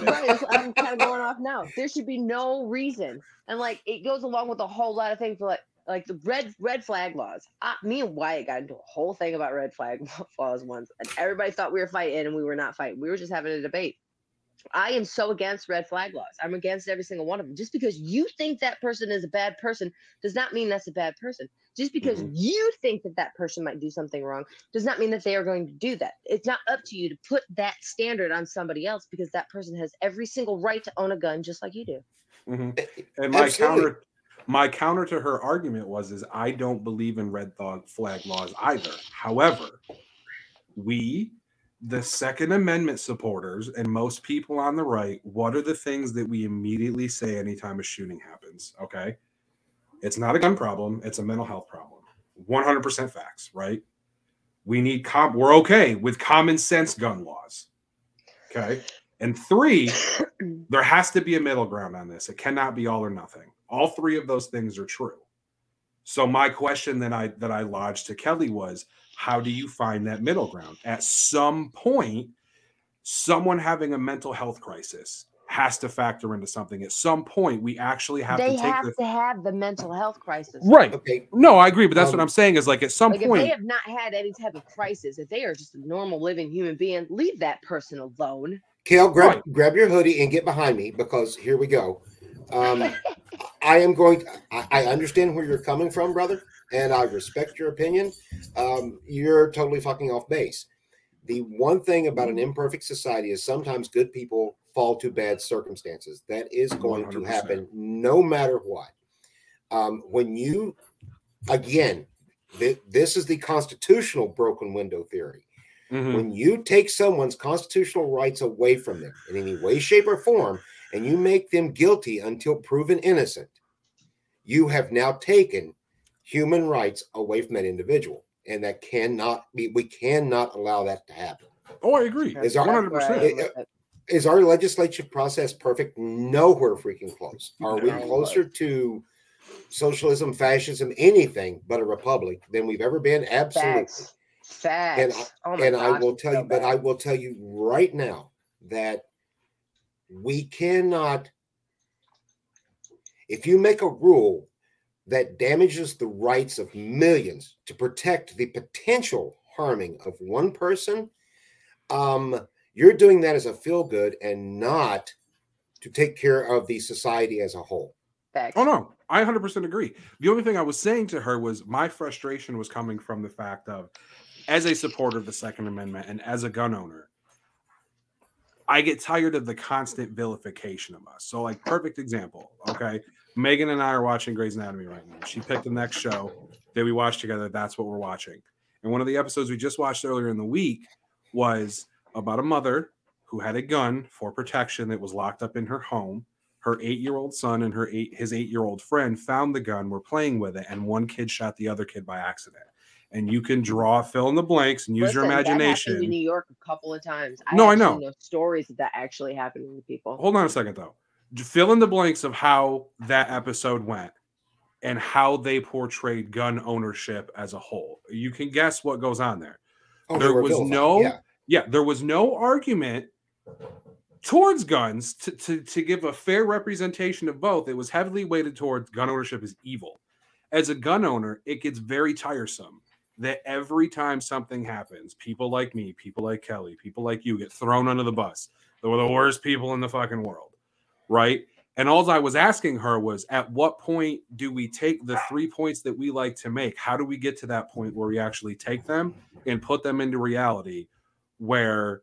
right, I'm kind of going off now. There should be no reason, and like it goes along with a whole lot of things, like like the red red flag laws. Uh, me and Wyatt got into a whole thing about red flag laws once, and everybody thought we were fighting, and we were not fighting. We were just having a debate. I am so against red flag laws. I'm against every single one of them. Just because you think that person is a bad person does not mean that's a bad person. Just because Mhm. you think that that person might do something wrong does not mean that they are going to do that. It's not up to you to put that standard on somebody else because that person has every single right to own a gun just like you do. Mhm. And my Absolutely. counter my counter to her argument was is I don't believe in red flag laws either. However, we the second amendment supporters and most people on the right, what are the things that we immediately say anytime a shooting happens? Okay. It's not a gun problem, it's a mental health problem. 100% facts, right? We need com we're okay with common sense gun laws. Okay. And three, there has to be a middle ground on this. It cannot be all or nothing. All three of those things are true. So my question that I that I lodged to Kelly was, how do you find that middle ground? At some point, someone having a mental health crisis has to factor into something. At some point, we actually have they to take have the to have the mental health crisis. right. Okay. No, I agree, but that's what Um, I'm saying. Is like at some Like if point, they have not had any type of crisis, if they are just a normal living human being, leave that person alone. Kale, grab Right. grab your hoodie and get behind me because here we go. Um, I am going. I, I understand where you're coming from, brother, and I respect your opinion. Um, you're totally fucking off base. The one thing about an imperfect society is sometimes good people fall to bad circumstances. That is going to 100%. happen no matter what. Um, when you, again, th- this is the constitutional broken window theory Mhm. when you take someone's constitutional rights away from them in any way, shape, or form, and you make them guilty until proven innocent, you have now taken human rights away from that individual. And that cannot be, we cannot allow that to happen. oh, I agree, Is our- 100. Where I percent am with our legislative process perfect? Nowhere freaking close. Are we closer to socialism, fascism, anything but a republic than we've ever been? Absolutely. Facts. Facts. oh my and I will tell so you, but I will tell you right now that we cannot, if you make a rule that damages the rights of millions to protect the potential harming of one person, um, you're doing that as a feel good and not to take care of the society as a whole. Facts. Oh no, I 100% agree. The only thing I was saying to her was my frustration was coming from the fact of as a supporter of the second amendment and as a gun owner I get tired of the constant vilification of us. So like perfect example, okay? Megan and I are watching Grey's Anatomy right now. She picked the next show that we watch together. That's what we're watching. And one of the episodes we just watched earlier in the week was about a mother who had a gun for protection that was locked up in her home her eight-year-old son and her eight his eight-year-old friend found the gun were playing with it and one kid shot the other kid by accident and you can draw fill in the blanks and use your Listen, That imagination in New York a couple of times. No, I actually know. stories of that actually happened to people. hold on a second though fill in the blanks of how that episode went and how they portrayed gun ownership as a whole you can guess what goes on there Oh, There was no- Yeah. yeah there was no argument towards guns to, to, to give a fair representation of both it was heavily weighted towards gun ownership is evil as a gun owner it gets very tiresome that every time something happens people like me people like kelly people like you get thrown under the bus. They were the worst people in the fucking world right? And all i was asking her was at what point do we take the three points that we like to make? How do we get to that point where we actually take them and put them into reality where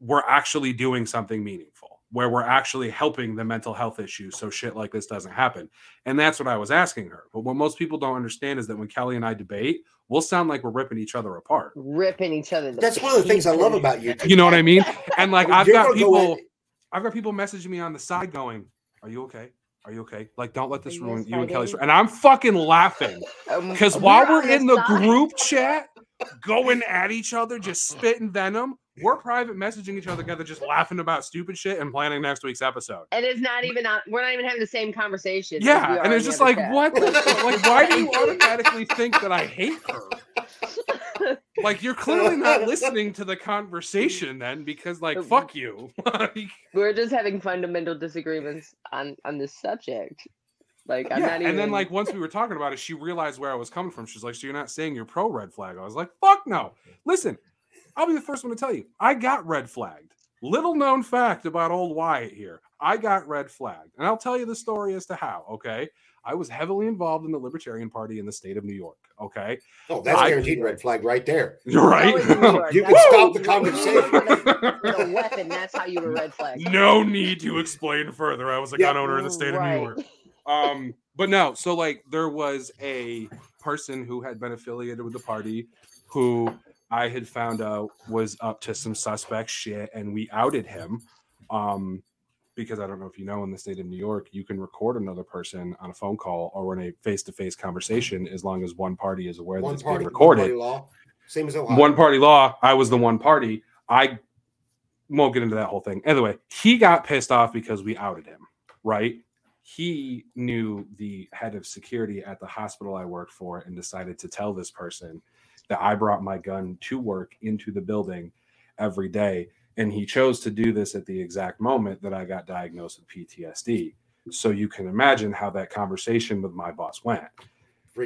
we're actually doing something meaningful, where we're actually helping the mental health issue so shit like this doesn't happen. And that's what I was asking her. But what most people don't understand is that when Kelly and I debate, we'll sound like we're ripping each other apart. Ripping each other. That's one of the things I love about you. You know what I mean? And like I've got gonna go people I've got people messaging me on the side going, Are you okay? Are you okay? Like, don't let this you ruin guys you and Kelly's. fighting? And I'm fucking laughing Um, because while we're in the side. group chat going at each other, just spitting venom, we're private messaging each other together, just laughing about stupid shit and planning next week's episode. and it's not even on. We're not even having the same conversation. Yeah, and it's just like, chat. what? Like, why do you automatically think that I hate her? Like, you're clearly not listening to the conversation then, because like, fuck you. like, We're just having fundamental disagreements on on this subject. Like I'm yeah, not even. and then like once we were talking about it, she realized where I was coming from. She's like, "So you're not saying you're pro red flag?" I was like, "Fuck no." Listen, I'll be the first one to tell you, I got red flagged. Little known fact about old Wyatt here. I got red flagged, and I'll tell you the story as to how. Okay, I was heavily involved in the Libertarian Party in the state of New York. Okay, Oh, that's I- guaranteed red flag right there. you're right. Always in New York. You can stop the conversation. With a, weapon. That's how you were red flag. no need to explain further. I was a Yeah. gun owner in the state of New York. Um, but no, so like there was a person who had been affiliated with the party who I had found out was up to some suspect shit, and we outed him. Um, because I don't know if you know, in the state of New York, you can record another person on a phone call or in a face-to-face conversation as long as one party is aware that it's party, being recorded. one party law. Same as Ohio. one party law. I was the one party. I won't get into that whole thing. Anyway, he got pissed off because we outed him, right? He knew the head of security at the hospital I worked for and decided to tell this person that I brought my gun to work into the building every day. And he chose to do this at the exact moment that I got diagnosed with PTSD. So you can imagine how that conversation with my boss went.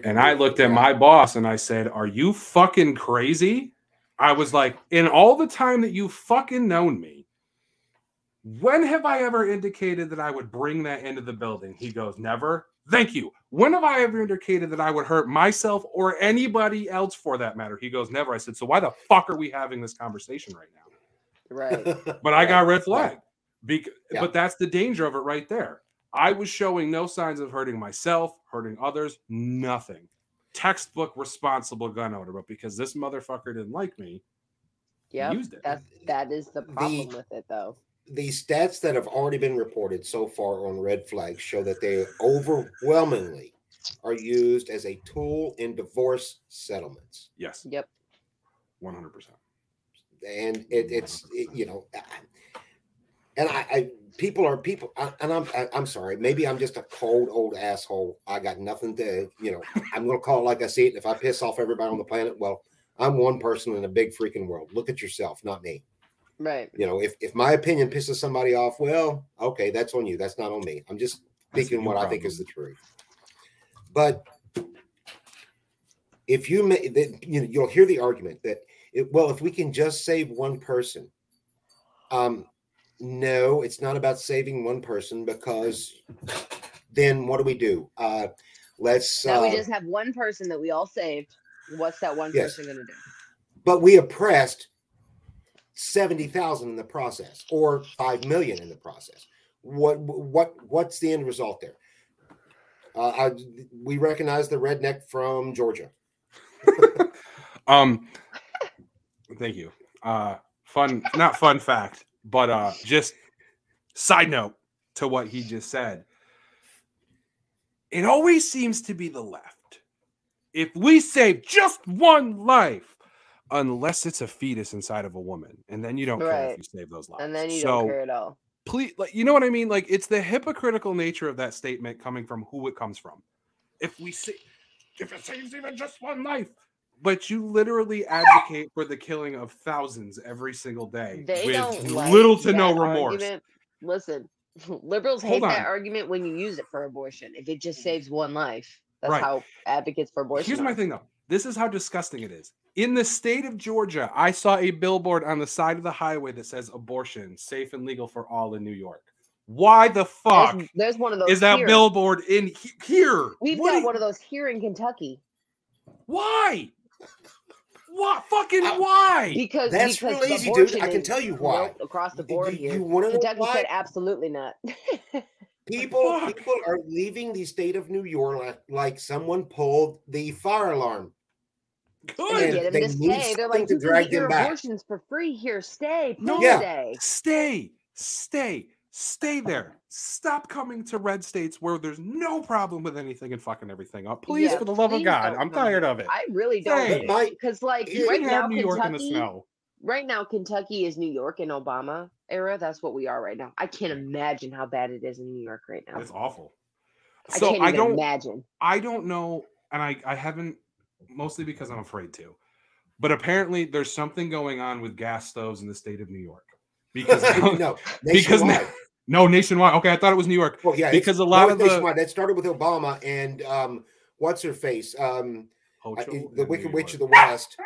And I looked at my boss and I said, Are you fucking crazy? I was like, In all the time that you fucking known me, when have I ever indicated that I would bring that into the building? He goes, Never. Thank you. When have I ever indicated that I would hurt myself or anybody else for that matter? He goes, Never. I said, So why the fuck are we having this conversation right now? Right. But I got red flag. Bec- Yeah. But that's the danger of it right there. I was showing no signs of hurting myself, hurting others, nothing. Textbook responsible gun owner, but because this motherfucker didn't like me, yeah, used it. That's that is the problem The- with it though. The stats that have already been reported so far on red flags show that they overwhelmingly are used as a tool in divorce settlements. yes, Yep. 100%. and it, it's it, you know and I, I people are people I, and i'm I, i'm sorry maybe i'm just a cold old asshole i got nothing to you know i'm gonna call it like i see it if i piss off everybody on the planet well i'm one person in a big freaking world look at yourself not me Right. you know if, if my opinion pisses somebody off well okay that's on you that's not on me i'm just speaking your what i think is the truth but if you may that you know you'll hear the argument that it, well if we can just save one person um no it's not about saving one person because then what do we do uh let's Now uh, we just have one person that we all saved. What's that one Yes. person gonna do? but we oppressed 70,000 in the process or 5 million in the process. What what what's the end result there? Uh, I, we recognize the redneck from Georgia. Um, thank you. Uh, fun, not fun fact, but uh, just side note to what he just said. It always seems to be the left. If we save just one life, unless it's a fetus inside of a woman, and then you don't care if you save those lives. And then you so don't care at all. please, like, you know what I mean? Like, it's the hypocritical nature of that statement coming from who it comes from. If we see, if it saves even just one life, but you literally advocate for the killing of thousands every single day They with don't like little to no remorse. argument. Listen, liberals Hold hate that argument when you use it for abortion. If it just saves one life, that's Right. how advocates for abortion. Here's my thing though. This is how disgusting it is. In the state of Georgia, I saw a billboard on the side of the highway that says abortion safe and legal for all in New York. Why the fuck There's, there's one of those. is that here. billboard in he- here? We've What got do- one of those here in Kentucky. Why? What fucking Uh, why? Because That's because real easy, dude. I can tell you why. across the board you, here. you want to know Kentucky why? said absolutely not. People, Fuck. people are leaving the state of New York like, like someone pulled the fire alarm. And Good. get them they to need stay. They're like, to you can drag get your back." abortions for free here. Stay, No. please Yeah. stay. Stay, stay, stay there. Stop coming to red states where there's no problem with anything and fucking everything up. Please, Yeah, for the love of God, I'm tired of it. I really don't Hey. My- because like You right can now have New York in the Kentucky, snow. right now Kentucky is New York in Obama era. That's what we are right now. I can't imagine how bad it is in New York right now. It's awful. I So can't I don't imagine. I don't know, and I, I haven't mostly because I'm afraid to. But apparently there's something going on with gas stoves in the state of New York. Because no, because nationwide. no nationwide. Okay, I thought it was New York. well, yeah, because a lot of the- nationwide. that started with Obama and um, what's her face, um, I- the Wicked Witch of the West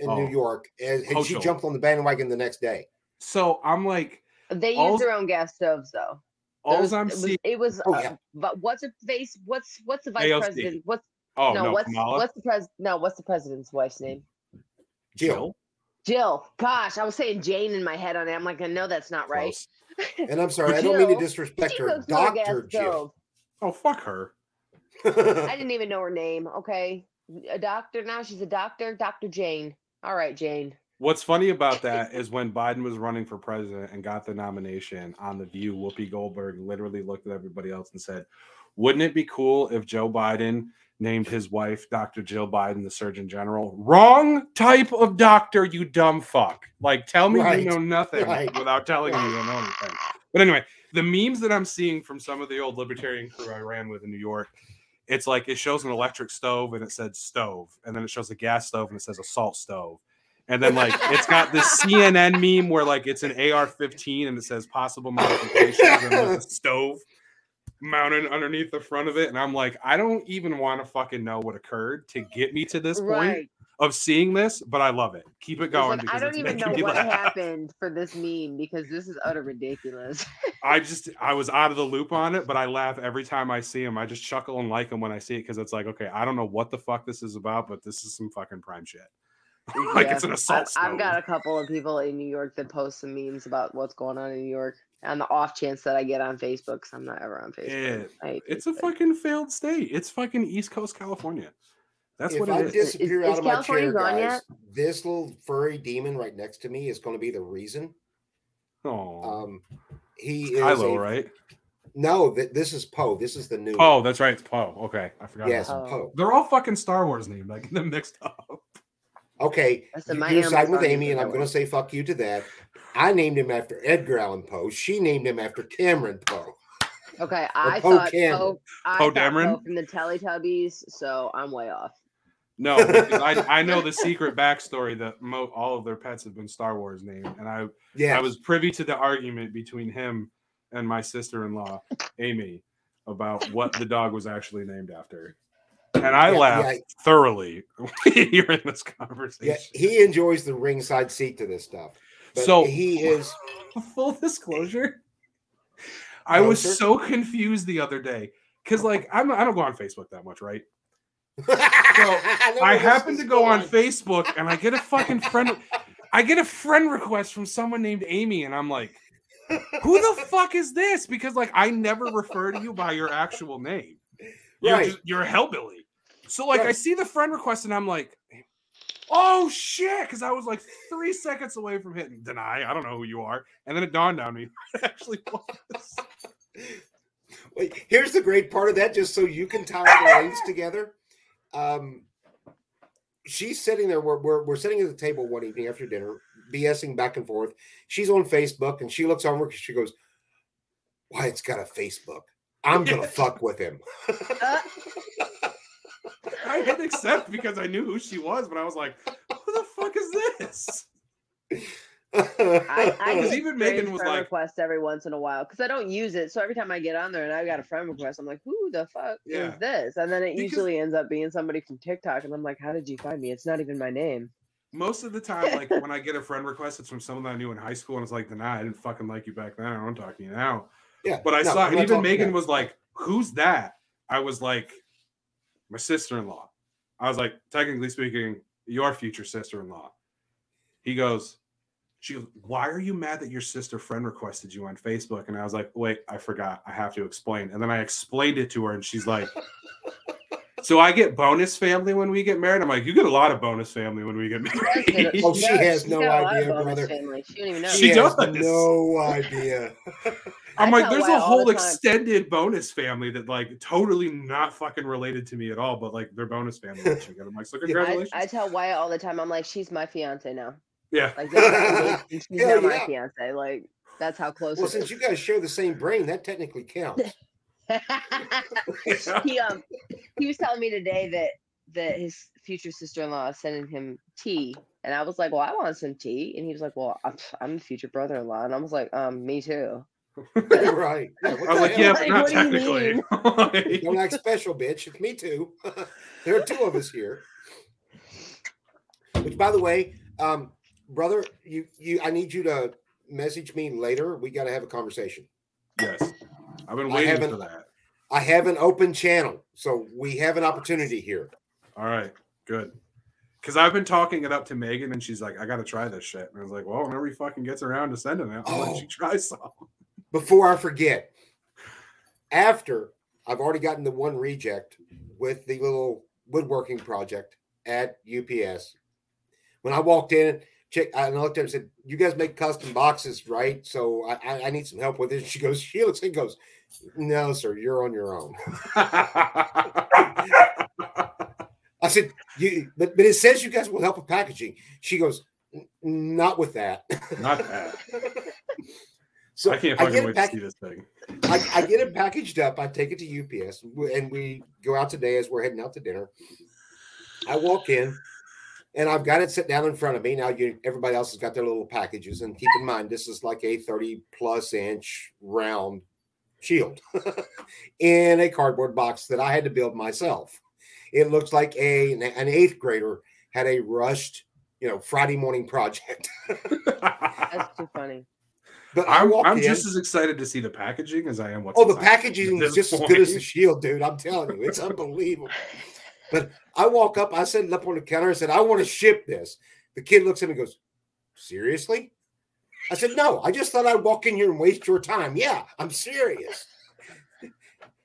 in Oh. New York, and, and she jumped on the bandwagon the next day. So I'm like, They all- use their own gas stoves though. all There's- I'm it was, seeing. it was Oh, uh, but what's her face? What's what's the vice AOC. president? What's Oh no, no, what's Kamala. what's the pres no, what's the president's wife's name? Jill. Jill. Gosh, I was saying Jane in my head on it. I'm like, I know that's not right. Close. And I'm sorry, I don't mean to disrespect She her, cooks on a gas Doctor Jill. Oh fuck her. I didn't even know her name. Okay. A doctor now. She's a doctor. Dr. Jane. All right, Jane. What's funny about that is when Biden was running for president and got the nomination on the View, Whoopi Goldberg literally looked at everybody else and said, "Wouldn't it be cool if Joe Biden named his wife Dr. Jill Biden the Surgeon General?" Wrong type of doctor, you dumb fuck. Like, tell me Right, you know nothing right. without telling me you don't know anything. But anyway, the memes that I'm seeing from some of the old libertarian crew I ran with in New York, it's like it shows an electric stove and it said stove, and then it shows a gas stove and it says a salt stove. And then like it's got this CNN meme where like it's an AR-15 and it says possible modifications and there's a stove mounted underneath the front of it. And I'm like, I don't even want to fucking know what occurred to get me to this point Right. of seeing this, but I love it. Keep it going. like, I don't even know what laugh. happened for this meme because this is utter ridiculous. I just I was out of the loop on it, but I laugh every time I see him. I just chuckle and like him when I see it because it's like, okay, I don't know what the fuck this is about, but this is some fucking prime shit. like Yeah. it's an I've, assault. I've got a couple of people in New York that post some memes about what's going on in New York on the off chance that I get on Facebook because I'm not ever on Facebook. Yeah, I hate It's a fucking failed state. It's fucking East Coast California. That's if what I it is. disappear Is- out is of my California chair, gone guys, yet? this little furry demon right next to me is going to be the reason. Oh, Um, he is Kylo, a- right? No, th- this is Poe. This is the new. Oh, that's right. It's Poe. Okay, I forgot. yes, about that. Oh. Poe. They're all fucking Star Wars named. I get them mixed up. Okay, Listen, you- my you're with Amy, and I'm going to say fuck you to that. I named him after Edgar Allan Poe. She named him after Cameron Poe. Okay, I Poe thought Cameron. Poe, I Poe thought Dameron? Poe from the Teletubbies, so I'm way off. No, I, I know the secret backstory that mo- all of their pets have been Star Wars named, and I Yeah, I was privy to the argument between him and my sister-in-law, Amy, about what the dog was actually named after. And I Yeah, laughed yeah. thoroughly hearing this conversation. yeah. conversation. He enjoys the ringside seat to this stuff. So- he is. Full disclosure, I No, was sir. so confused the other day because, like, I'm I don't go on Facebook that much, right? I, I happen to go on. Facebook and I get a fucking friend. I get a friend request from someone named Amy, and I'm like, who the fuck is this? Because like I never refer to you by your actual name. You're Right. just you're a hellbilly. So like I see the friend request and I'm like, oh shit, because I was like three seconds away from hitting deny. I don't know who you are, and then it dawned on me it actually was. Wait, here's the great part of that, just so you can tie the links together. Um, she's sitting there. We're, we're, we're sitting at the table one evening after dinner, BSing back and forth. She's on Facebook and she looks over. And she goes, Wyatt's got a Facebook. I'm gonna fuck with him. I hit accept because I knew who she was, but I was like, who the fuck is this? I, I get even strange Megan was friend like- requests every once in a while because I don't use it. So every time I get on there and I've got a friend request, I'm like, who the fuck Yeah. is this? And then it Because- usually ends up being somebody from TikTok, and I'm like, how did you find me? It's not even my name. Most of the time, like when I get a friend request, it's from someone that I knew in high school, and it's like, nah, I didn't fucking like you back then. I don't talk to you now. yeah, But I no, saw, and even talking- Megan yeah. was like, "Who's that?" I was like, "My sister-in-law." I was like, technically speaking, your future sister-in-law. He goes, she goes, why are you mad that your sister friend requested you on Facebook? And I was like, wait, I forgot. I have to explain. And then I explained it to her, and she's like, so I get bonus family when we get married. I'm like, you get a lot of bonus family when we get married. Oh, she has no got a lot of idea, brother. Family. She don't know. She has does. no idea. I'm I like, there's a whole the extended bonus family that like totally not fucking related to me at all, but like they're bonus family. in I'm like, so congratulations. I tell Wyatt all the time. I'm like, she's my fiance now. yeah. Like, they're engaged she's Hell now my fiance. Like, that's how close. well, it since is. you guys share the same brain, that technically counts. he um he was telling me today that that his future sister-in-law is sending him tea and i was like well i want some tea and he was like well i'm, I'm the future brother-in-law and i was like um me too right. Yeah, I was like, yeah, Like, not what do you technically. mean? Don't act special, bitch. It's me too. there are two of us here. Which, by the way, um, brother, you you I need you to message me later. We got to have a conversation. yes. I've been waiting haven't- for that. I have an open channel, so we have an opportunity here. All right, good. Because I've been talking it up to Megan, and she's like, "I got to try this shit." And I was like, "Well, whenever he fucking gets around to sending it, I'll Oh. let you try some." Before I forget, after I've already gotten the one reject with the little woodworking project at UPS. When I walked in, check, and I looked at her and said, "You guys make custom boxes, right? So I, I, need some help with it." She goes, she looks and goes, "No, sir, you're on your own." I said, "You, but but it says you guys will help with packaging." She goes, "Not with that." Not that. So I can't fucking get wait it to see this thing. I, I get it packaged up. I take it to UPS, and we go out today as we're heading out to dinner. I walk in, and I've got it set down in front of me. Now, you everybody else has got their little packages, and keep in mind this is like a thirty plus inch round shield in a cardboard box that I had to build myself. It looks like a an eighth grader had a rushed, you know, Friday morning project. that's too funny But I I'm, I'm just as excited to see the packaging as I am what's Oh, the packaging is just as good as the shield, dude. I'm telling you, it's unbelievable. But I walk up, I set it up on the counter. I said, I want to ship this. The kid looks at me and goes, Seriously? I said, No, I just thought I'd walk in here and waste your time. Yeah, I'm serious.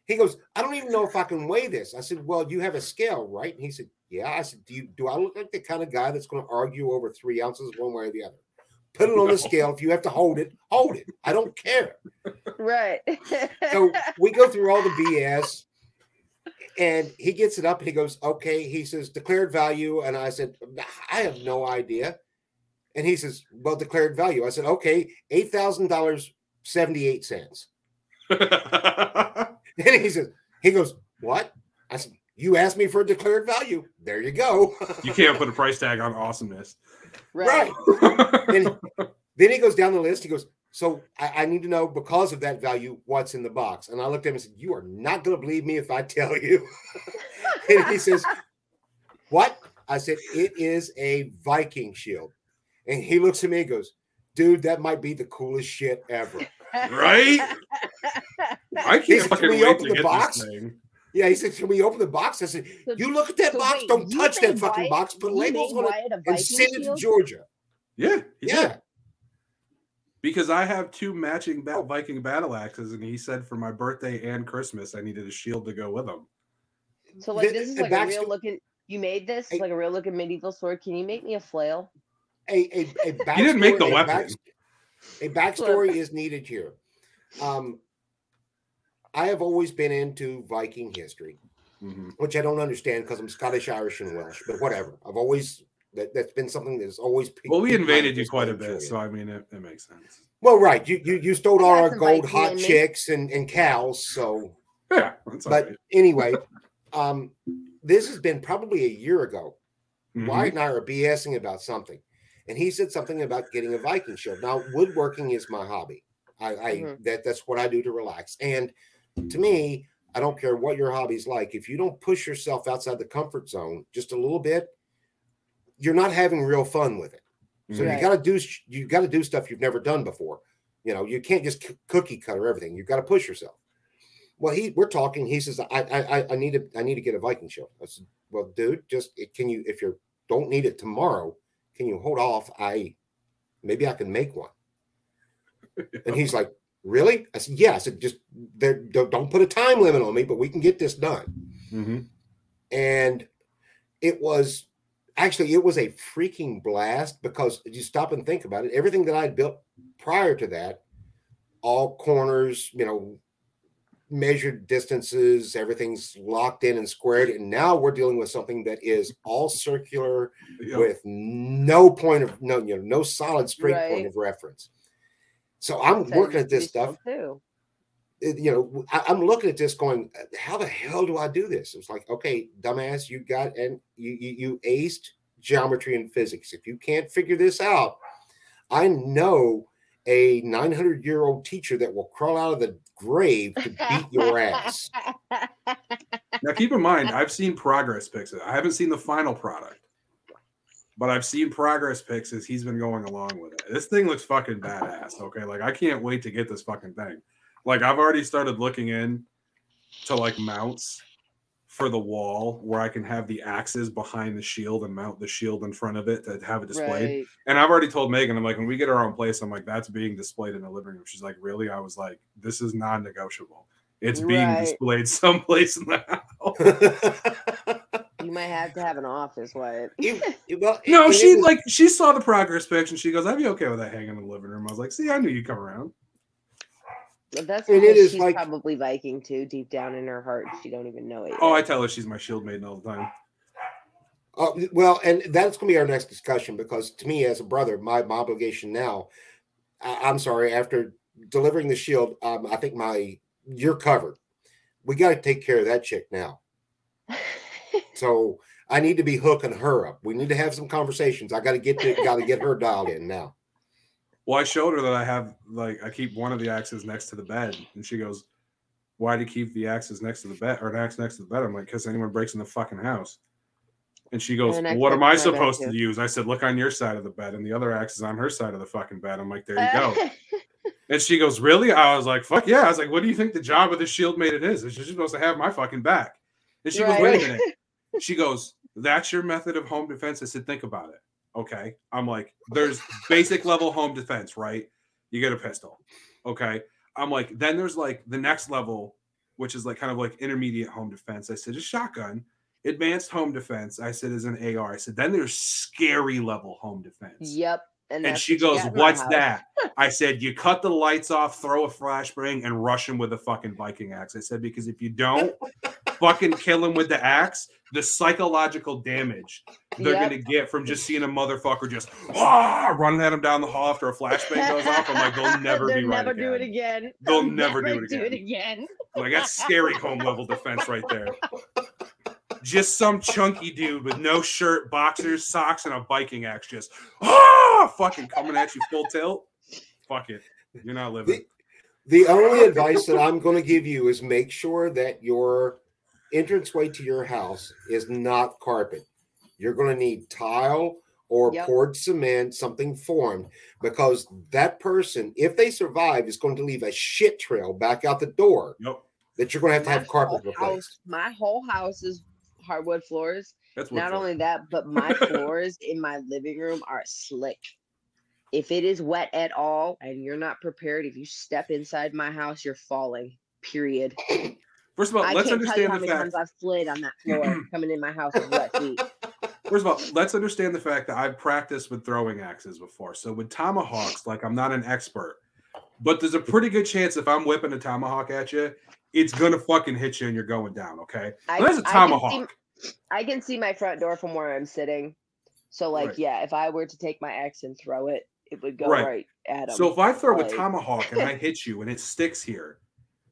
He goes, I don't even know if I can weigh this. I said, Well, you have a scale, right? And he said, Yeah. I said, Do you do I look like the kind of guy that's going to argue over three ounces one way or the other? Put it on the scale. If you have to hold it, hold it. I don't care right so we go through all the BS, and he gets it up and he goes, "Okay." He says declared value, and I said, "I have no idea." And he says, "Well, declared value." I said, "Okay, eight thousand dollars seventy eight cents." And he says, "He goes, what?" I said, "You asked me for a declared value. There you go." you can't put a price tag on awesomeness. Right. Then, then he goes down the list. He goes, So I, I need to know because of that value what's in the box. And I looked at him and said, You are not going to believe me if I tell you. and he says, What? I said, It is a Viking shield. And he looks at me and goes, Dude, that might be the coolest shit ever. Right? I can't said, fucking wait open to the get box?" this thing. Yeah, he said, Can we open the box? I said, So- You look at that so box. wait, Don't touch that fucking Wyatt- box. Put labels on it Wyatt a and send it to? Georgia. Yeah, Yeah. did. Because I have two matching ba- Viking battle axes, and he said for my birthday and Christmas I needed a shield to go with them. So like The- this is like a backsto- real looking. You made this Hey. like a real looking medieval sword. Can you make me a flail? a a, a backstory, He didn't make the a weapon. back- a backstory is needed here. Um, I have always been into Viking history, Mhm. which I don't understand because I'm Scottish, Irish, and Welsh. But whatever, I've always that, that's been something that's always. piqued- Well, we piqued invaded you quite a bit, it. so I mean it, it makes sense. well, right, you you you stole all our gold Viking hot chicks and and cows, so Yeah, that's but right. anyway, um, this has been probably a year ago. Mhm. Wyatt and I are BSing about something, and he said something about getting a Viking shield. Now, woodworking is my hobby. I, I Mhm. that that's what I do to relax. And to me, I don't care what your hobby's like. If you don't push yourself outside the comfort zone just a little bit, you're not having real fun with it. So Mhm. you got to do you got to do stuff you've never done before. You know, you can't just cookie cutter everything. You've got to push yourself. Well, he we're talking. He says, I I I- I need to I need to get a Viking shield. I said, well, dude, just can you if you're don't need it tomorrow. Can you hold off? I maybe I can make one. And he's like, Really? I said, Yeah. I Just there, don't, don't put a time limit on me, but we can get this done. Mm-hmm. And it was actually it was a freaking blast because you stop and think about it. Everything that I built prior to that, all corners, you know, measured distances, everything's locked in and squared. And now we're dealing with something that is all circular Yep. with no point of no, you know, no solid straight Right. point of reference. So I'm That's how it working at this stuff. Too. it- you know, I, I'm looking at this going, how the hell do I do this? It's like, okay, dumbass, you got and you you, you aced geometry and physics. If you can't figure this out, I know a 900 year old teacher that will crawl out of the grave to beat your ass. Now, keep in mind, I've seen progress pics. I haven't seen the final product, but I've seen progress pics as he's been going along with it. This thing looks fucking badass. Okay, like I can't wait to get this fucking thing. Like I've already started looking in to like mounts for the wall where I can have the axes behind the shield and mount the shield in front of it to have it displayed. Right. And I've already told Megan, I'm like, when we get our own place, I'm like, that's being displayed in the living room. She's like, really? I was like, this is non-negotiable. It's being Right. displayed someplace in the house. You might have to have an office, Wyatt. You- you- well, No, it she was- like she saw the progress pics and she goes, "I'd be okay with that hanging in the living room." I was like, "See, I knew you'd come around." But That's And it is she's like- probably Viking too, deep down in her heart. She don't even know it. Oh, I tell her she's my shield maiden all the time. Uh, well, and that's going to be our next discussion because to me, as a brother, my, my obligation now, I, I'm sorry, after delivering the shield, um, I think my you're covered. We got to take care of that chick now. So I need to be hooking her up. We need to have some conversations. I got to get to, got to get her dialed in now. Well, I showed her that I have like I keep one of the axes next to the bed, and she goes, "Why do you keep the axes next to the bed or an axe next to the bed?" I'm like, "Because anyone breaks in the fucking house." And she goes, And "What am I to my bed, supposed to use?" I said, "Look on your side of the bed, and the other axe is on her side of the fucking bed." I'm like, "There you go." And she goes, Really? I was like, Fuck yeah. I was like, What do you think the job of the shield maiden is? Is she supposed to have my fucking back? And she goes, Wait a minute. She goes, That's your method of home defense? I said, Think about it. Okay. I'm like, There's basic level home defense, right? You get a pistol. Okay. I'm like, Then there's like the next level, which is like kind of like intermediate home defense. I said, A shotgun. Advanced home defense, I said, is an AR. I said, Then there's scary level home defense. yep. And, And she goes, got in my What's that? I said, You cut the lights off, throw a flashbang, and rush him with a fucking Viking axe. I said, Because if you don't fucking kill him with the axe, the psychological damage they're Yep. going to get from just seeing a motherfucker just ah, running at him down the hall after a flashbang goes off, I'm like, They'll never They'll be right never do it again. again. They'll never do it again. do it again. again. Like, that's scary home level defense right there. Just some chunky dude with no shirt, boxers, socks, and a Viking axe just ah, fucking coming at you full tilt. Fuck it. You're not living. The only advice that I'm going to give you is make sure that your entranceway to your house is not carpet. You're going to need tile or Yep. poured cement, something formed, because that person, if they survive, is going to leave a shit trail back out the door Yep. that you're going to have to My have carpet replaced. house, my whole house is hardwood floors. That's Not only that, but my floors in my living room are slick. If it is wet at all and you're not prepared, if you step inside my house, you're falling. Period. First of all, I let's can't tell you understand the fact. I've slid on that floor coming in my house with wet feet. First of all, let's understand the fact that I've practiced with throwing axes before. So with tomahawks, like I'm not an expert, but there's a pretty good chance if I'm whipping a tomahawk at you, it's gonna fucking hit you and you're going down. Okay, I- that's a I can see- tomahawk. I can see my front door from where I'm sitting. So, like, Right. yeah, if I were to take my axe and throw it, it would go Right. right, at him. So if I throw a tomahawk and I hit you and it sticks here,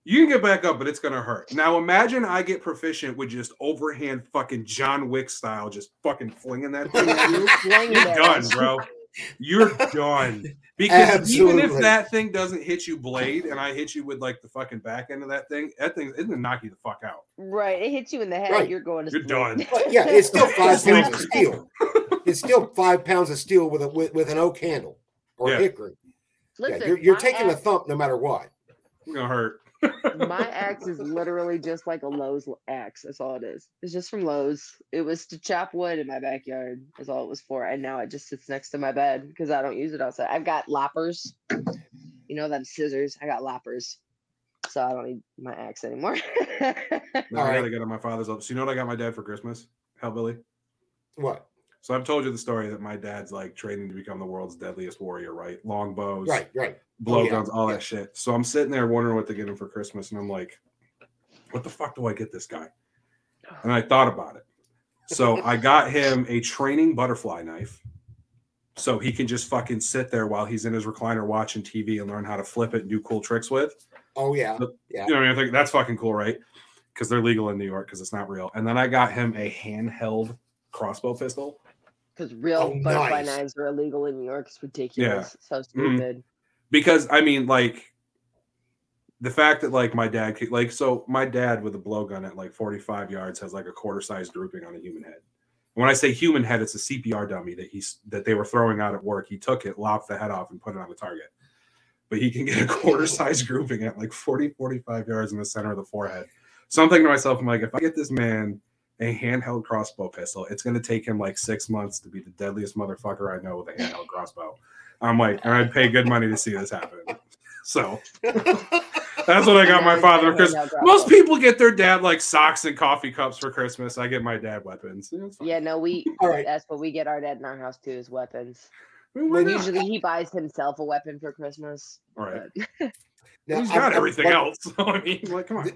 you can get back up, but it's gonna hurt. Now imagine I get proficient with just overhand fucking John Wick style, just fucking flinging that thing at you. You're it. done, bro. You're done. Because even if that thing doesn't hit you blade and I hit you with like the fucking back end of that thing, that thing it's gonna knock you the fuck out. Right. It hits you in the head. Right. You're going to You're sleep. done. But yeah, it's still five pounds of steel. It's still five pounds of steel with a with, with an oak handle or Yeah. hickory. Listen, yeah, you're, you're my taking a axe- thump no matter what. It's gonna hurt. My axe is literally just like a Lowe's axe. That's all it is. It's just from Lowe's. It was to chop wood in my backyard. That's all it was for. And now it just sits next to my bed because I don't use it outside. I've got loppers. You know them scissors. I got loppers. So I don't need my axe anymore. Now I gotta go to my father's. So you know what I got my dad for Christmas? Hellbilly. What? So I've told you the story that my dad's like training to become the world's deadliest warrior, right? Long bows, Right, right. Blowguns, yeah, all yeah. that shit. So I'm sitting there wondering what to get him for Christmas, and I'm like, what the fuck do I get this guy? And I thought about it. So I got him a training butterfly knife. So he can just fucking sit there while he's in his recliner watching TV and learn how to flip it and do cool tricks with. Oh yeah, But- yeah. You know what I mean? I think that's fucking cool, right? Because they're legal in New York because it's not real. And then I got him a handheld crossbow pistol. Because real Oh, butterfly nice. knives are illegal in New York. It's ridiculous. Yeah. So Mhm. stupid. Because I mean, like the fact that like my dad, like, so my dad with a blowgun at like 45 yards has like a quarter size grouping on a human head. When I say human head, it's a CPR dummy that he's that they were throwing out at work. He took it, lopped the head off, and put it on the target. But he can get a quarter size grouping at like 40, 45 yards in the center of the forehead. So I'm thinking to myself, I'm like, if I get this man a handheld crossbow pistol, it's going to take him like six months to be the deadliest motherfucker I know with a handheld crossbow. I'm like, and I'd pay good money to see this happen. So that's what I got my father I because most people get their dad like socks and coffee cups for Christmas. I get my dad weapons. Yeah, it's fine. Yeah, no, we All right. that's what we get our dad in our house too is weapons. I mean, why But not? usually he buys himself a weapon for Christmas. All right. but- Now, He's I'm- got I'm- everything but else. So, I mean, like, come on.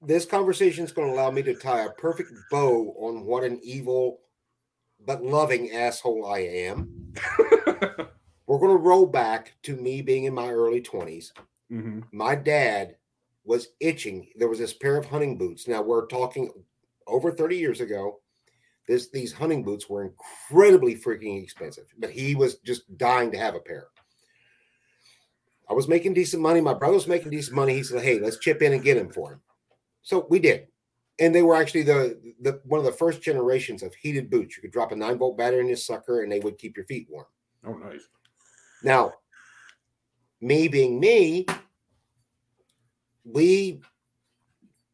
This conversation is going to allow me to tie a perfect bow on what an evil but loving asshole I am. We're going to roll back to me being in my early 20s. Mhm. My dad was itching. There was this pair of hunting boots. Now we're talking over 30 years ago. This these hunting boots were incredibly freaking expensive, but he was just dying to have a pair. I was making decent money. My brother was making decent money. He said, "Hey, let's chip in and get him for him." So we did, and they were actually the the one of the first generations of heated boots. You could drop a nine volt battery in this sucker, and they would keep your feet warm. Oh, nice. Now, me being me, we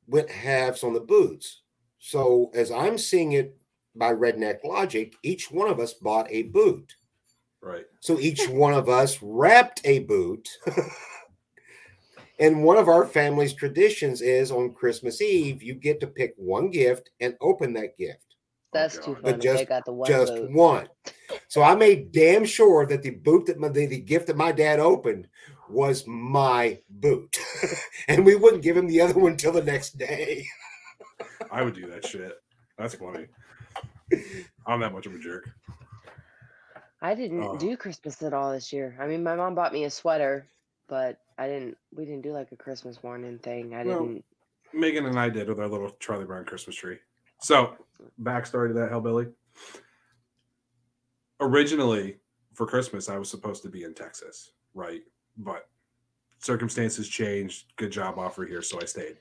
went halves on the boots. So as I'm seeing it by redneck logic, each one of us bought a boot. Right. So each one of us wrapped a boot. and one of our family's traditions is on Christmas Eve, you get to pick one gift and open that gift. Oh, That's God. too But funny. just- they got the one just boot. one. So I made damn sure that the boot that my the, the gift that my dad opened was my boot, and we wouldn't give him the other one till the next day. I would do that shit. That's funny. I'm that much of a jerk. I didn't Oh. do Christmas at all this year. I mean, my mom bought me a sweater, but I didn't. We didn't do like a Christmas morning thing. I Well, didn't. Megan and I did with our little Charlie Brown Christmas tree. So, backstory to that hellbilly. Originally, for Christmas, I was supposed to be in Texas, right? But circumstances changed. Good job offer here, so I stayed.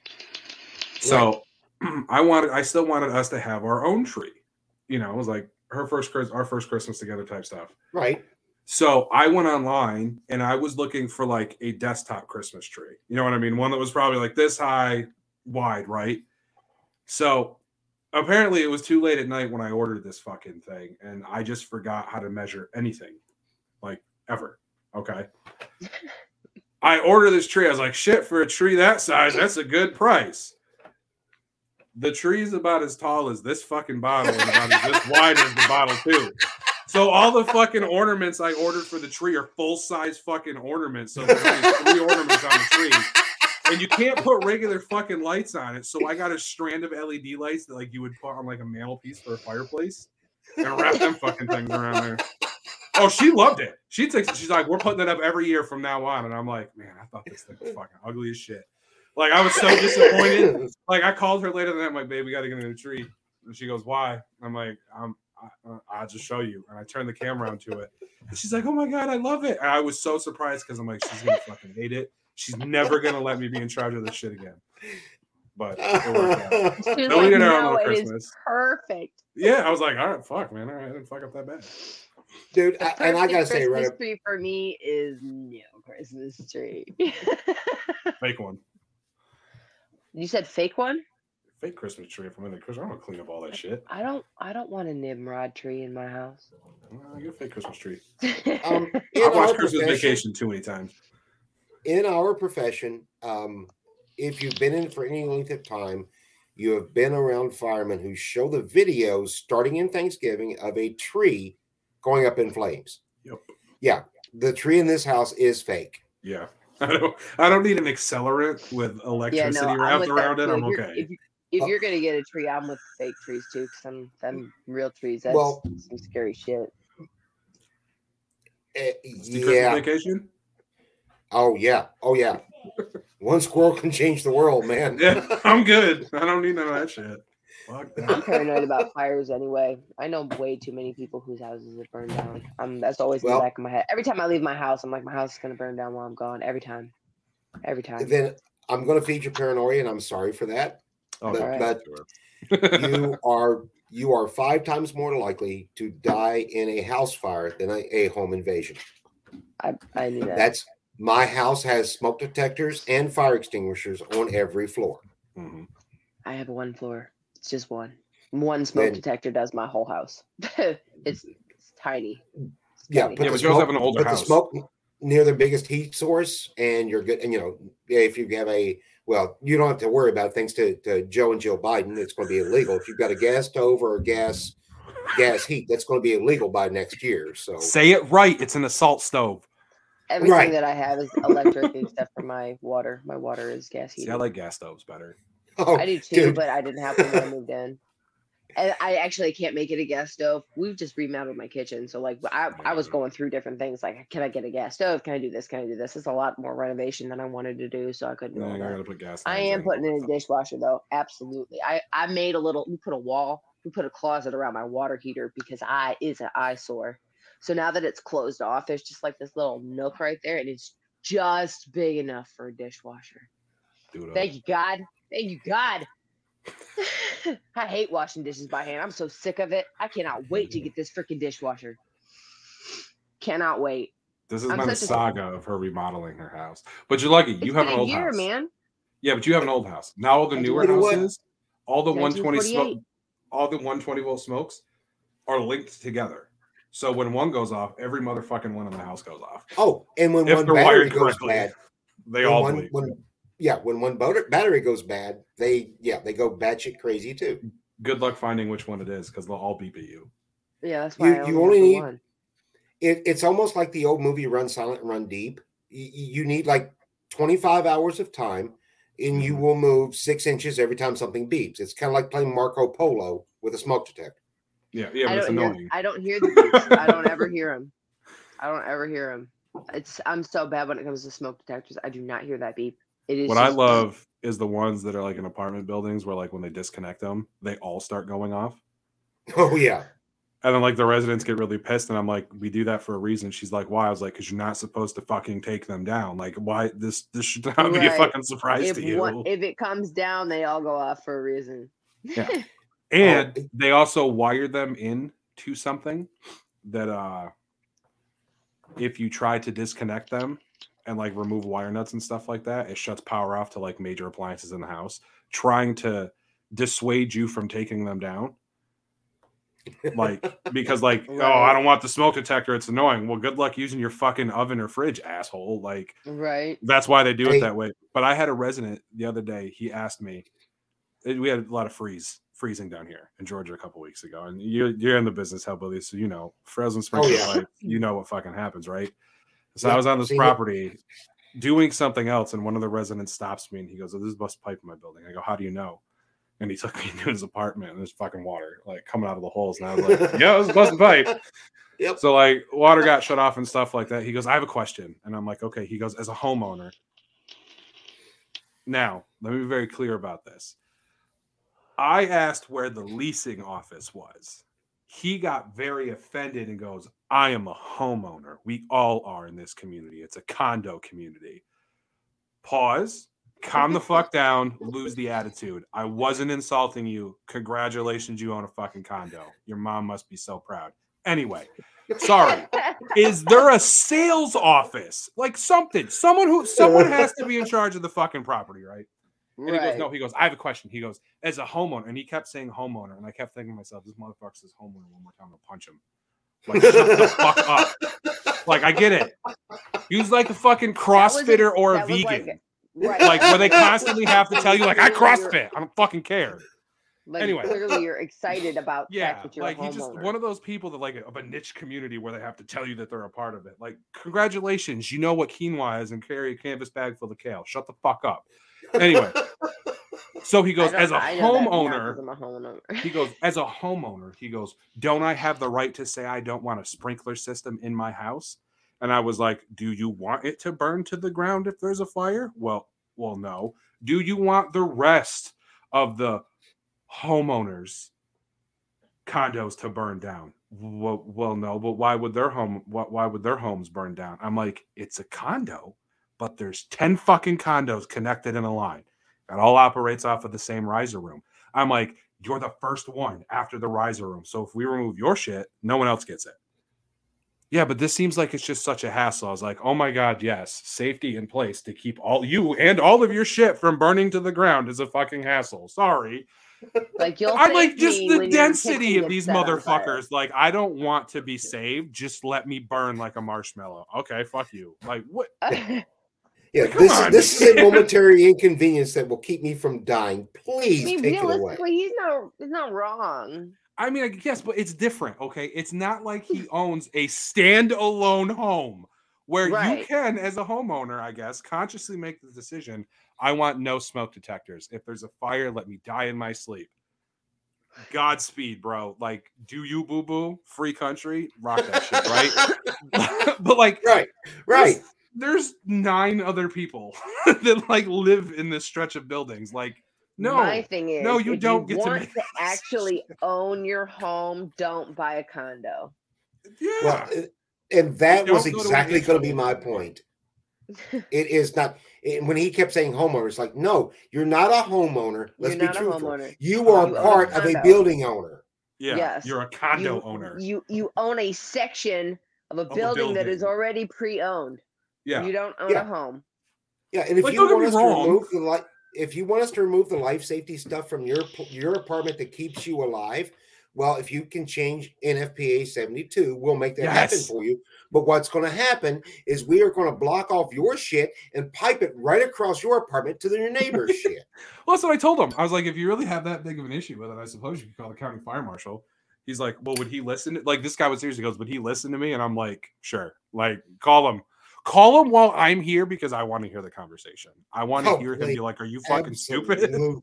So, I wanted, I still wanted us to have our own tree. You know, it was like her first, our first Christmas together type stuff. Right? So I went online and I was looking for like a desktop Christmas tree. You know what I mean? One that was probably like this high, wide, right? So apparently it was too late at night when I ordered this fucking thing and I just forgot how to measure anything like ever. Okay. I ordered this tree. I was like, shit, for a tree that size, that's a good price. The tree is about as tall as this fucking bottle and about as this wide as the bottle, too. So all the fucking ornaments I ordered for the tree are full size fucking ornaments. So there's only three ornaments on the tree. And you can't put regular fucking lights on it. So I got a strand of LED lights that like you would put on like a mantelpiece for a fireplace and wrap them fucking things around there. Oh, she loved it. She takes she's like, we're putting it up every year from now on. And I'm like, man, I thought this thing was fucking ugly as shit. Like I was so disappointed. Like I called her later than that, I'm like, babe, we gotta get in the tree. And she goes, Why? I'm like, I'm I, uh, I'll just show you. And I turned the camera onto it. And she's like, Oh my god, I love it. And I was so surprised because I'm like, she's gonna fucking hate it. She's never gonna let me be in charge of this shit again. But it worked out. She's No, we like, did our own no, little it is Christmas. perfect. Yeah, I was like, all right, fuck, man. All right, I didn't fuck up that bad. Dude, I, and I gotta say, right Christmas tree for me is no Christmas tree. Fake one. You said fake one? Fake Christmas tree. If I'm in the Christmas, I'm gonna clean up all that shit. I don't. I don't want a Nimrod tree in my house. Uh, get a fake Christmas tree. Um, I've watched Christmas Vacation too many times. In our profession, um, if you've been in for any length of time, you have been around firemen who show the videos starting in Thanksgiving of a tree going up in flames. Yep. Yeah, the tree in this house is fake. Yeah. I don't. I don't need an accelerant with yeah, electricity no, wrapped with that around it. I'm If okay. If, you- if Oh. you're gonna get a tree, I'm with fake trees too, because I'm them real trees. That's Well- some scary shit. See yeah. Vacation. Oh yeah. Oh yeah. One squirrel can change the world, man. Yeah, I'm good. I don't need none of that shit. Fuck I'm that. paranoid about fires anyway. I know way too many people whose houses have burned down. Um, that's always in Well- the back of my head. Every time I leave my house, I'm like, my house is gonna burn down while I'm gone. Every time, every time. Then I'm going to feed your paranoia, and I'm sorry for that. Oh, but, Alright. but you are you are five times more likely to die in a house fire than a, a home invasion. I, I knew that. That's my house has smoke detectors and fire extinguishers on every floor. Mhm. I have one floor. It's just one. One smoke Then- detector does my whole house. it's, it's tiny. It's Yeah, tiny. put Yeah, the but you also have an older house. the smoke near the biggest heat source, and you're good. And you know, if you have a well, you don't have to worry about it, thanks to, to Joe and Jill Biden. It's going to be illegal if you've got a gas stove or a gas gas heat. That's going to be illegal by next year. So Say it right. It's an assault stove. Everything Right. that I have is electric except for my water. My water is gas See. I like gas stoves better. oh, I do too, dude. but I didn't have one when I moved in. And I actually can't make it a gas stove. We've just remodeled my kitchen. So like I, I was going through different things like can I get a gas stove? Can I do this? Can I do this? It's a lot more renovation than I wanted to do, so I couldn't do Yeah, all I gotta put gas. I am in. putting in a dishwasher though. Absolutely. I, I made a little we put a wall, we put a closet around my water heater because I is an eyesore. So now that it's closed off, there's just like this little nook right there, and it's just big enough for a dishwasher. Do it up. Thank you, God. Thank you, God. I hate washing dishes by hand. I'm so sick of it. I cannot wait to get this freaking dishwasher. Cannot wait. This is I'm been a a- saga of her remodeling her house. But you're lucky. You It's have been an a old year, house. man. Yeah, but you have an old house. Now all the newer You what? houses, all the 120 smoke, all the 120 volt smokes are linked together. So when one goes off, every motherfucking one in the house goes off. oh, and when If one they're battery wired goes bad, They when all one, when yeah, when one battery goes bad, they yeah they go batshit crazy too. Good luck finding which one it is because they'll all beep at you. Yeah, that's You- why you only, only have the need- one. It, it's almost like the old movie Run Silent, Run Deep. You, you need like 25 hours of time, and you Mhm. will move six inches every time something beeps. It's kind of like playing Marco Polo with a smoke detector. Yeah, yeah, I but it's don't hear. annoying. I don't hear the beeps. I don't ever hear them. I don't ever hear them. It's. I'm so bad when it comes to smoke detectors. I do not hear that beep. It is. What I just- love is the ones that are like in apartment buildings where like when they disconnect them, they all start going off. Oh yeah, And then like the residents get really pissed, and I'm like, we do that for a reason. She's like, why? I was like, because you're not supposed to fucking take them down. Like, why this this should not be a fucking surprise If to you. one, if it comes down, they all go off for a reason. Yeah. and Oh. they also wire them in to something that uh if you try to disconnect them and like remove wire nuts and stuff like that, it shuts power off to like major appliances in the house, trying to dissuade you from taking them down. Like because like oh I don't want the smoke detector it's annoying. Well, good luck using your fucking oven or fridge, asshole. Like right. that's why they do Hey. it that way. But I had a resident the other day. He asked me. We had a lot of freeze freezing down here in Georgia a couple weeks ago, and you're you're in the business, Hellbilly, so you know frozen sprinkler oh, yeah. pipe. You know what fucking happens, right? So I was on this seen it. property doing something else, and one of the residents stops me and he goes, "Oh, this is bust pipe in my building." I go, "How do you know?" And he took me into his apartment, and there's fucking water like coming out of the holes, and I was like, "Yeah, this is busting pipe." Yep. So like water got shut off and stuff like that. He goes, I have a question. And I'm like, okay. He goes, as a homeowner. Now, let me be very clear about this. I asked where the leasing office was. He got very offended and goes, I am a homeowner. We all are in this community. It's a condo community. Pause. Calm the fuck down. Lose the attitude. I wasn't insulting you. Congratulations, you own a fucking condo. Your mom must be so proud. Anyway, sorry. Is there a sales office? Like something. Someone who someone has to be in charge of the fucking property, right? And he goes, no, he goes, I have a question. He goes, as a homeowner, and he kept saying homeowner, and I kept thinking to myself, this motherfucker says homeowner one more time, I'll punch him. Like, shut the fuck up. Like, I get it. He was like a fucking That was ex- CrossFitter or a vegan. Like, right. Like, where they constantly have to tell you, like, I CrossFit. I don't fucking care. Like, Anyway. clearly you're excited about Yeah, like a he just one of those people that like of a niche community where they have to tell you that they're a part of it. Like, congratulations, you know what quinoa is and carry a canvas bag full of kale. Shut the fuck up. Anyway, so he goes as a I know that now 'cause homeowner. I'm a homeowner. He goes as a homeowner. He goes, don't I have the right to say I don't want a sprinkler system in my house? And I was like, do you want it to burn to the ground if there's a fire? Well, well, no. Do you want the rest of the homeowners condos to burn down well, well no but why would their home why, why would their homes burn down i'm like it's a condo but there's 10 fucking condos connected in a line that all operates off of the same riser room i'm like you're the first one after the riser room so if we remove your shit no one else gets it yeah but this seems like it's just such a hassle i was like oh my god yes safety in place to keep all you and all of your shit from burning to the ground is a fucking hassle sorry Like you'll. I like just the density of these set on fire. motherfuckers. Like, I don't want to be saved. Just let me burn like a marshmallow. Okay, fuck you. Like, what? Yeah, Come this, on, this is a momentary inconvenience that will keep me from dying. I Please mean, take it away. he's not. He's not wrong. I mean, I guess, but it's different. Okay, it's not like he owns a standalone home where you can, as a homeowner, I guess, consciously make the decision. I want no smoke detectors. If there's a fire, let me die in my sleep. Godspeed, bro. Like, do you boo boo? Free country, rock that shit, right? but like, Right, right. there's, there's nine other people that like live in this stretch of buildings. Like, no, My thing is, no, you if don't get to want make to actually own your home. Don't buy a condo. yeah, Well, and that was go exactly going to be my point. It is not. And when he kept saying homeowner, it's like, no, you're not a homeowner. Let's You're be not a truthful. You are You own a part of a building owner. yeah, Yes. you're a condo you, owner. You you own a section of a a building, that is already pre-owned. Yeah, You don't own Yeah. a home. Yeah, and if Like, you want me us to remove the life, if you want us to remove the life safety stuff from your your apartment that keeps you alive, well, if you can change NFPA seventy two, we'll make that happen for you. But what's going to happen is we are going to block off your shit and pipe it right across your apartment to your neighbor's shit. Well, that's what I told him. I was like, if you really have that big of an issue with it, I suppose you could call the county fire marshal. He's like, well, would he listen? Like this guy was seriously goes, would he listen to me? And I'm like, sure. Like, call him, call him while I'm here because I want to hear the conversation. I want to Oh, hear him please. be like, are you fucking stupid? Absolutely.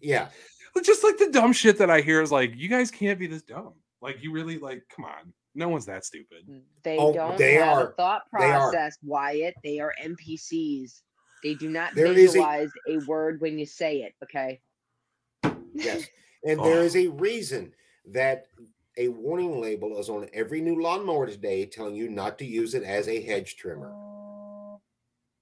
Yeah, Just like the dumb shit that I hear is like, you guys can't be this dumb. Like, you really like, come on, no one's that stupid. Mm, they Oh, don't they have are. a thought They process, Wyatt. They are NPCs. They do not There is a- visualize a word when you say it. Okay. yes. And Oh. there is a reason that a warning label is on every new lawnmower today telling you not to use it as a hedge trimmer.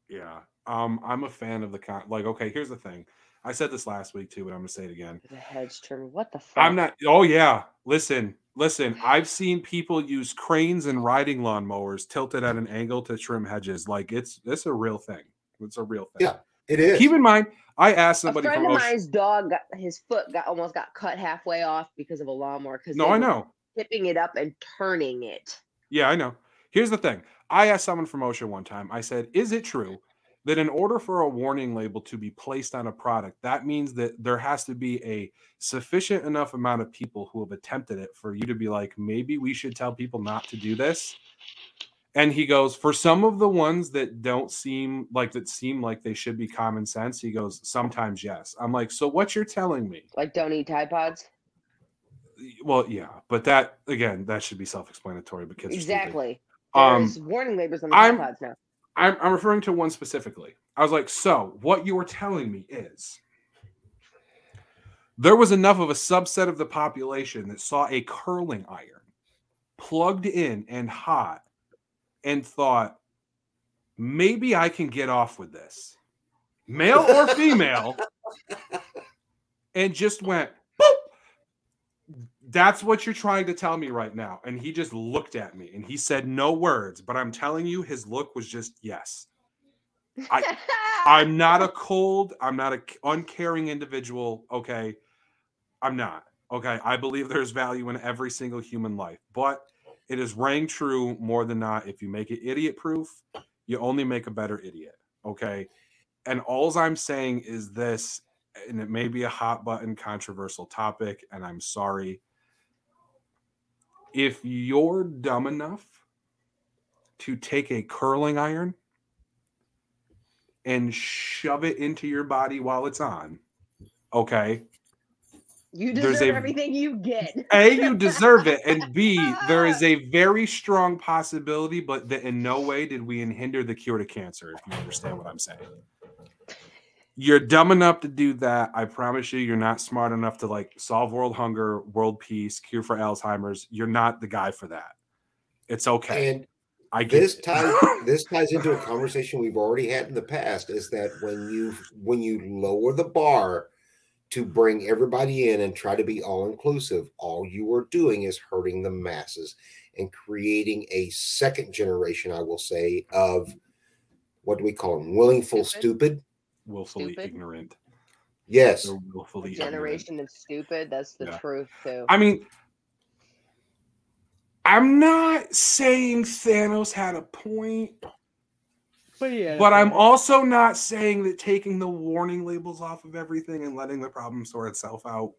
Yeah. Um, I'm a fan of the con. Like, okay, here's the thing. I said this last week too, but I'm gonna say it again. The hedge trimmer. What the fuck? I'm not. Oh yeah. Listen, listen. I've seen people use cranes and riding lawnmowers tilted at an angle to trim hedges. Like it's it's a real thing. It's a real thing. Yeah, It is. Keep in mind, I asked A somebody friend from of OSHA. dog got his foot got almost got cut halfway off because of a lawnmower. Because No, I know. tipping it up and turning it. Yeah, I know. Here's the thing. I asked someone from OSHA one time. I said, "Is it true that in order for a warning label to be placed on a product, that means that there has to be a sufficient enough amount of people who have attempted it for you to be like, maybe we should tell people not to do this?" And he goes, "For some of the ones that don't seem like that seem like they should be common sense, he goes, sometimes yes." I'm like, "So what you're telling me?" Like don't eat Tide Pods. Well, yeah, but that again, that should be self-explanatory. But kids are. Exactly. Um, There's warning labels on the I'm- Tide Pods now. I'm, I'm referring to one specifically. I was like, so what you were telling me is there was enough of a subset of the population that saw a curling iron plugged in and hot and thought, maybe I can get off with this, male or female, and just went, boop. That's what you're trying to tell me right now. And he just looked at me and he said no words, but I'm telling you, his look was just yes. I, I'm not a cold, I'm not a uncaring individual, okay? I'm not. Okay, I believe there's value in every single human life, but it is rang true more than not. If you make it idiot proof, you only make a better idiot. Okay. And alls I'm saying is this, and it may be a hot button controversial topic, and I'm sorry. If you're dumb enough to take a curling iron and shove it into your body while it's on, okay, You There's deserve a- everything you get. a, you deserve it, and B, there is a very strong possibility, but that in no way did we hinder the cure to cancer. If you understand what I'm saying, you're dumb enough to do that. I promise you, you're not smart enough to like solve world hunger, world peace, cure for Alzheimer's. You're not the guy for that. It's okay. And I get this ties this ties into a conversation we've already had in the past is that when you when you lower the bar to bring everybody in and try to be all inclusive all you are doing is hurting the masses and creating a second generation i will say of what do we call them willingful Stupid? stupid, willfully Stupid. ignorant. yes They're willfully ignorant. Generation of stupid. That's the Yeah. truth too. I mean, I'm not saying Thanos had a point, but yeah, but I'm also not saying that taking the warning labels off of everything and letting the problem sort itself out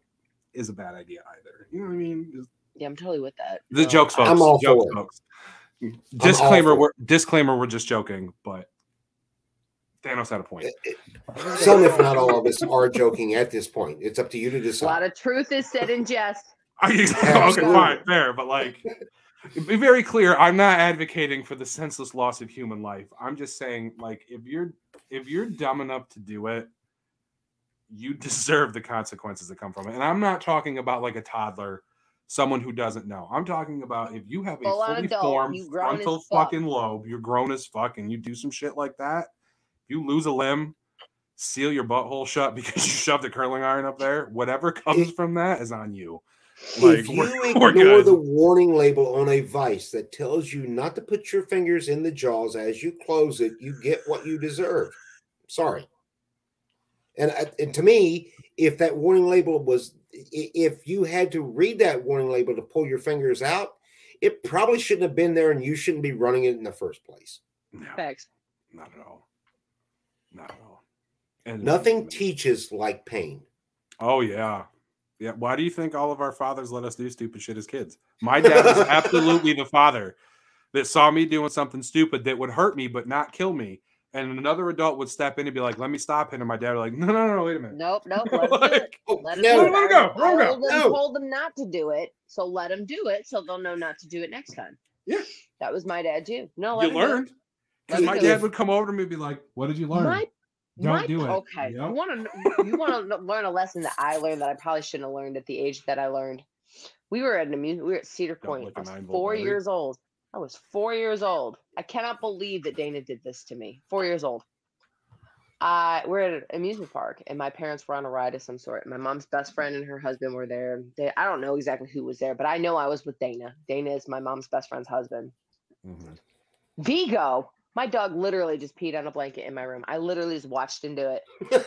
is a bad idea either. You know what I mean? Just- yeah, I'm totally with that. The No, jokes, folks. I'm all jokes, for it. folks. all Disclaimer: for we're disclaimer. We're just joking, but Thanos had a point. some if not all of us are joking at this point it's up to you to decide. A lot of truth is said in jest. Okay, Absolutely. fine, fair, but like, be very clear. I'm not advocating for the senseless loss of human life. I'm just saying, like, if you're if you're dumb enough to do it, you deserve the consequences that come from it. And I'm not talking about like a toddler, someone who doesn't know. I'm talking about if you have a Full-on fully adult, formed you grown as frontal fuck. fucking lobe, you're grown as fuck, and you do some shit like that. You lose a limb, seal your butthole shut because you shoved a curling iron up there. Whatever comes from that is on you. Like, if you we're- we're ignore the warning label on a vice that tells you not to put your fingers in the jaws as you close it, you get what you deserve. Sorry. And, uh, and to me, if that warning label was, if you had to read that warning label to pull your fingers out, it probably shouldn't have been there and you shouldn't be running it in the first place. No, Facts. not at all. Not at all. And Nothing teaches like pain. Oh yeah, yeah. Why do you think all of our fathers let us do stupid shit as kids? My dad was absolutely the father that saw me doing something stupid that would hurt me but not kill me. And another adult would step in and be like, "Let me stop him," and my dad would like, "No, no, no, wait a minute." Nope, nope. Let him do it. Let him no, do it. go, let him go. told them, told them not to do it, so let them do it, so they'll know not to do it next time. Yeah. that was my dad too. No, let you learned because my dad would come over to me and be like, "What did you learn? My, Don't my, do it." Okay, Yep. you want to you want to learn a lesson that I learned that I probably shouldn't have learned at the age that I learned. We were at an amusement. We were at Cedar Point. I was four years old. I was four years old. I cannot believe that Dana did this to me. Four years old. Uh, we're at an amusement park, and my parents were on a ride of some sort. My mom's best friend and her husband were there. They, I don't know exactly who was there, but I know I was with Dana. Dana is my mom's best friend's husband. Mhm. Vigo, my dog literally just peed on a blanket in my room. I literally just watched him do it.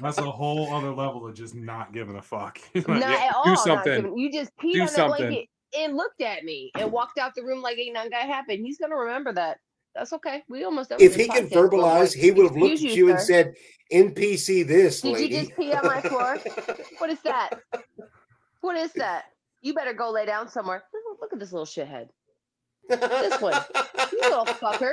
That's a whole other level of just not giving a fuck. Like, not yeah, at all. do something. giving- you just peed Do on that something. blanket and looked at me and walked out the room like ain't nothing gonna happen. He's gonna remember that. That's okay. We almost done if he could podcast, little boy. verbalize, he would have looked at you and said, NPC this, Did you just pee on my floor? What is that? What is that? You better go lay down somewhere. Look- Look at this little shithead. This one. You little fucker.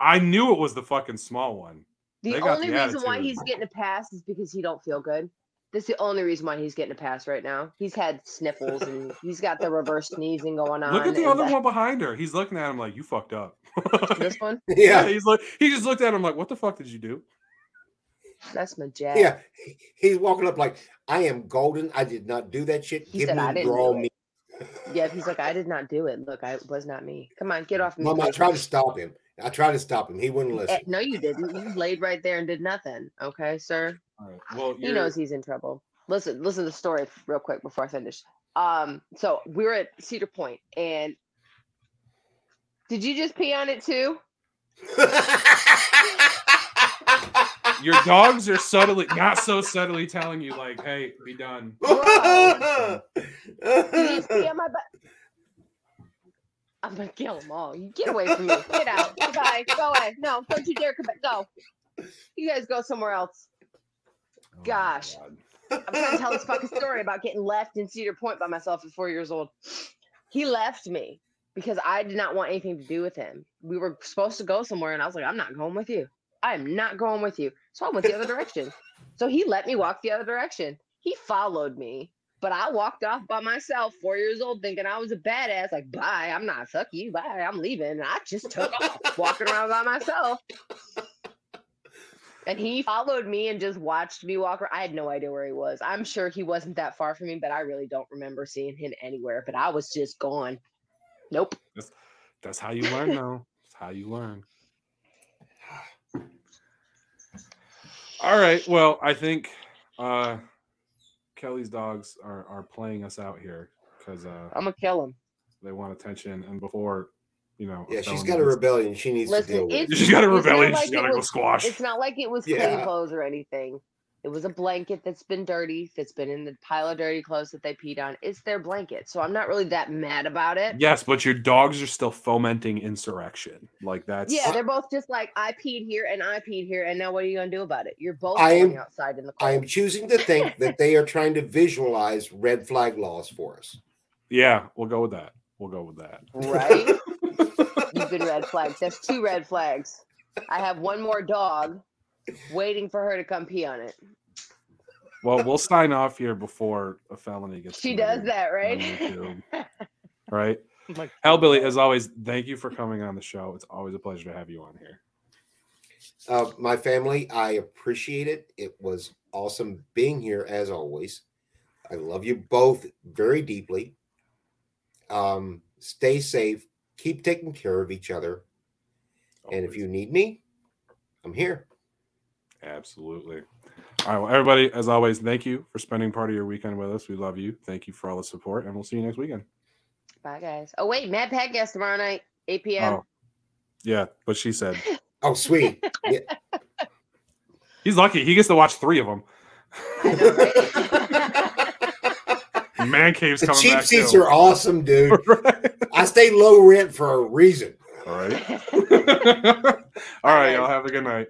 I knew it was the fucking small one. The They only the reason why he's getting a pass is because he don't feel good. That's the only reason why he's getting a pass right now. He's had sniffles and he's got the reverse sneezing going on. Look at the other that- one behind her. He's looking at him like, "You fucked up." This one, yeah, yeah. he's like, he just looked at him like, "What the fuck did you do?" that's my jab. Yeah. He's walking up like, I am golden. I did not do that shit. He Give said, me "I didn't draw do it." me. Yeah, he's like, I did not do it. Look, I it was not me. Come on, get off me. Mom, I please." tried to stop him. I tried to stop him. He wouldn't Eh, listen. No, you didn't. You laid right there and did nothing. Okay, sir. All right. Well, He you're- knows he's in trouble. Listen, listen to the story real quick before I finish. Um, so we were at Cedar Point, and did you just pee on it too? Your dogs are subtly, not so subtly telling you, like, "Hey, be done." Did you see on my butt? I'm gonna kill them all. You get away from me. Get out. Goodbye. Go away. No, don't you dare come back. Go. You guys go somewhere else. Oh Gosh. God. I'm trying to tell this fucking story about getting left in Cedar Point by myself at four years old. He left me because I did not want anything to do with him. We were supposed to go somewhere, and I was like, I'm not going with you. I am not going with you. So I went the other direction. So he let me walk the other direction. He followed me, but I walked off by myself, four years old, thinking I was a badass. Like, bye, I'm not, fuck you, bye, I'm leaving. And I just took off, walking around by myself. And he followed me and just watched me walk. around. I had no idea where he was. I'm sure he wasn't that far from me, but I really don't remember seeing him anywhere. But I was just gone. Nope. That's how you learn, though. That's how you learn. All right. Well, I think uh, Kelly's dogs are are playing us out here because uh, I'm gonna kill them. they want attention, and before you know, yeah, she's got a rebellion she needs to deal with. it's- She's got a not rebellion. like she's it got to go was- squash. It's not like it was clean Yeah. clothes or anything. It was a blanket that's been dirty, that's been in the pile of dirty clothes that they peed on. It's their blanket. So I'm not really that mad about it. Yes, but your dogs are still fomenting insurrection. Like that's Yeah, they're both just like I peed here and I peed here, and now what are you gonna do about it? You're both I am- going outside in the I am choosing to think that they are trying to visualize red flag laws for us. yeah. We'll go with that. We'll go with that. right? You've been red flags. That's two red flags. I have one more dog waiting for her to come pee on it. Well, we'll sign off here before a felony gets. She does that, right? Right? Like, Hellbilly, as always, thank you for coming on the show. It's always a pleasure to have you on here. Uh, my family, I appreciate it. It was awesome being here as always. I love you both very deeply. Um, stay safe. Keep taking care of each other. And if you need me, I'm here. Absolutely. All right. Well, everybody, as always, thank you for spending part of your weekend with us. We love you. Thank you for all the support, and we'll see you next weekend. Bye, guys. Oh, wait, Mad Podcast tomorrow night, 8 p.m. Oh, yeah. But she said Oh, sweet. Yeah, he's lucky. He gets to watch three of them. I know, right? Man cave's the coming cheap back. seats too. are awesome, dude. right. I stay low rent for a reason. All right. all right. guys. Y'all have a good night.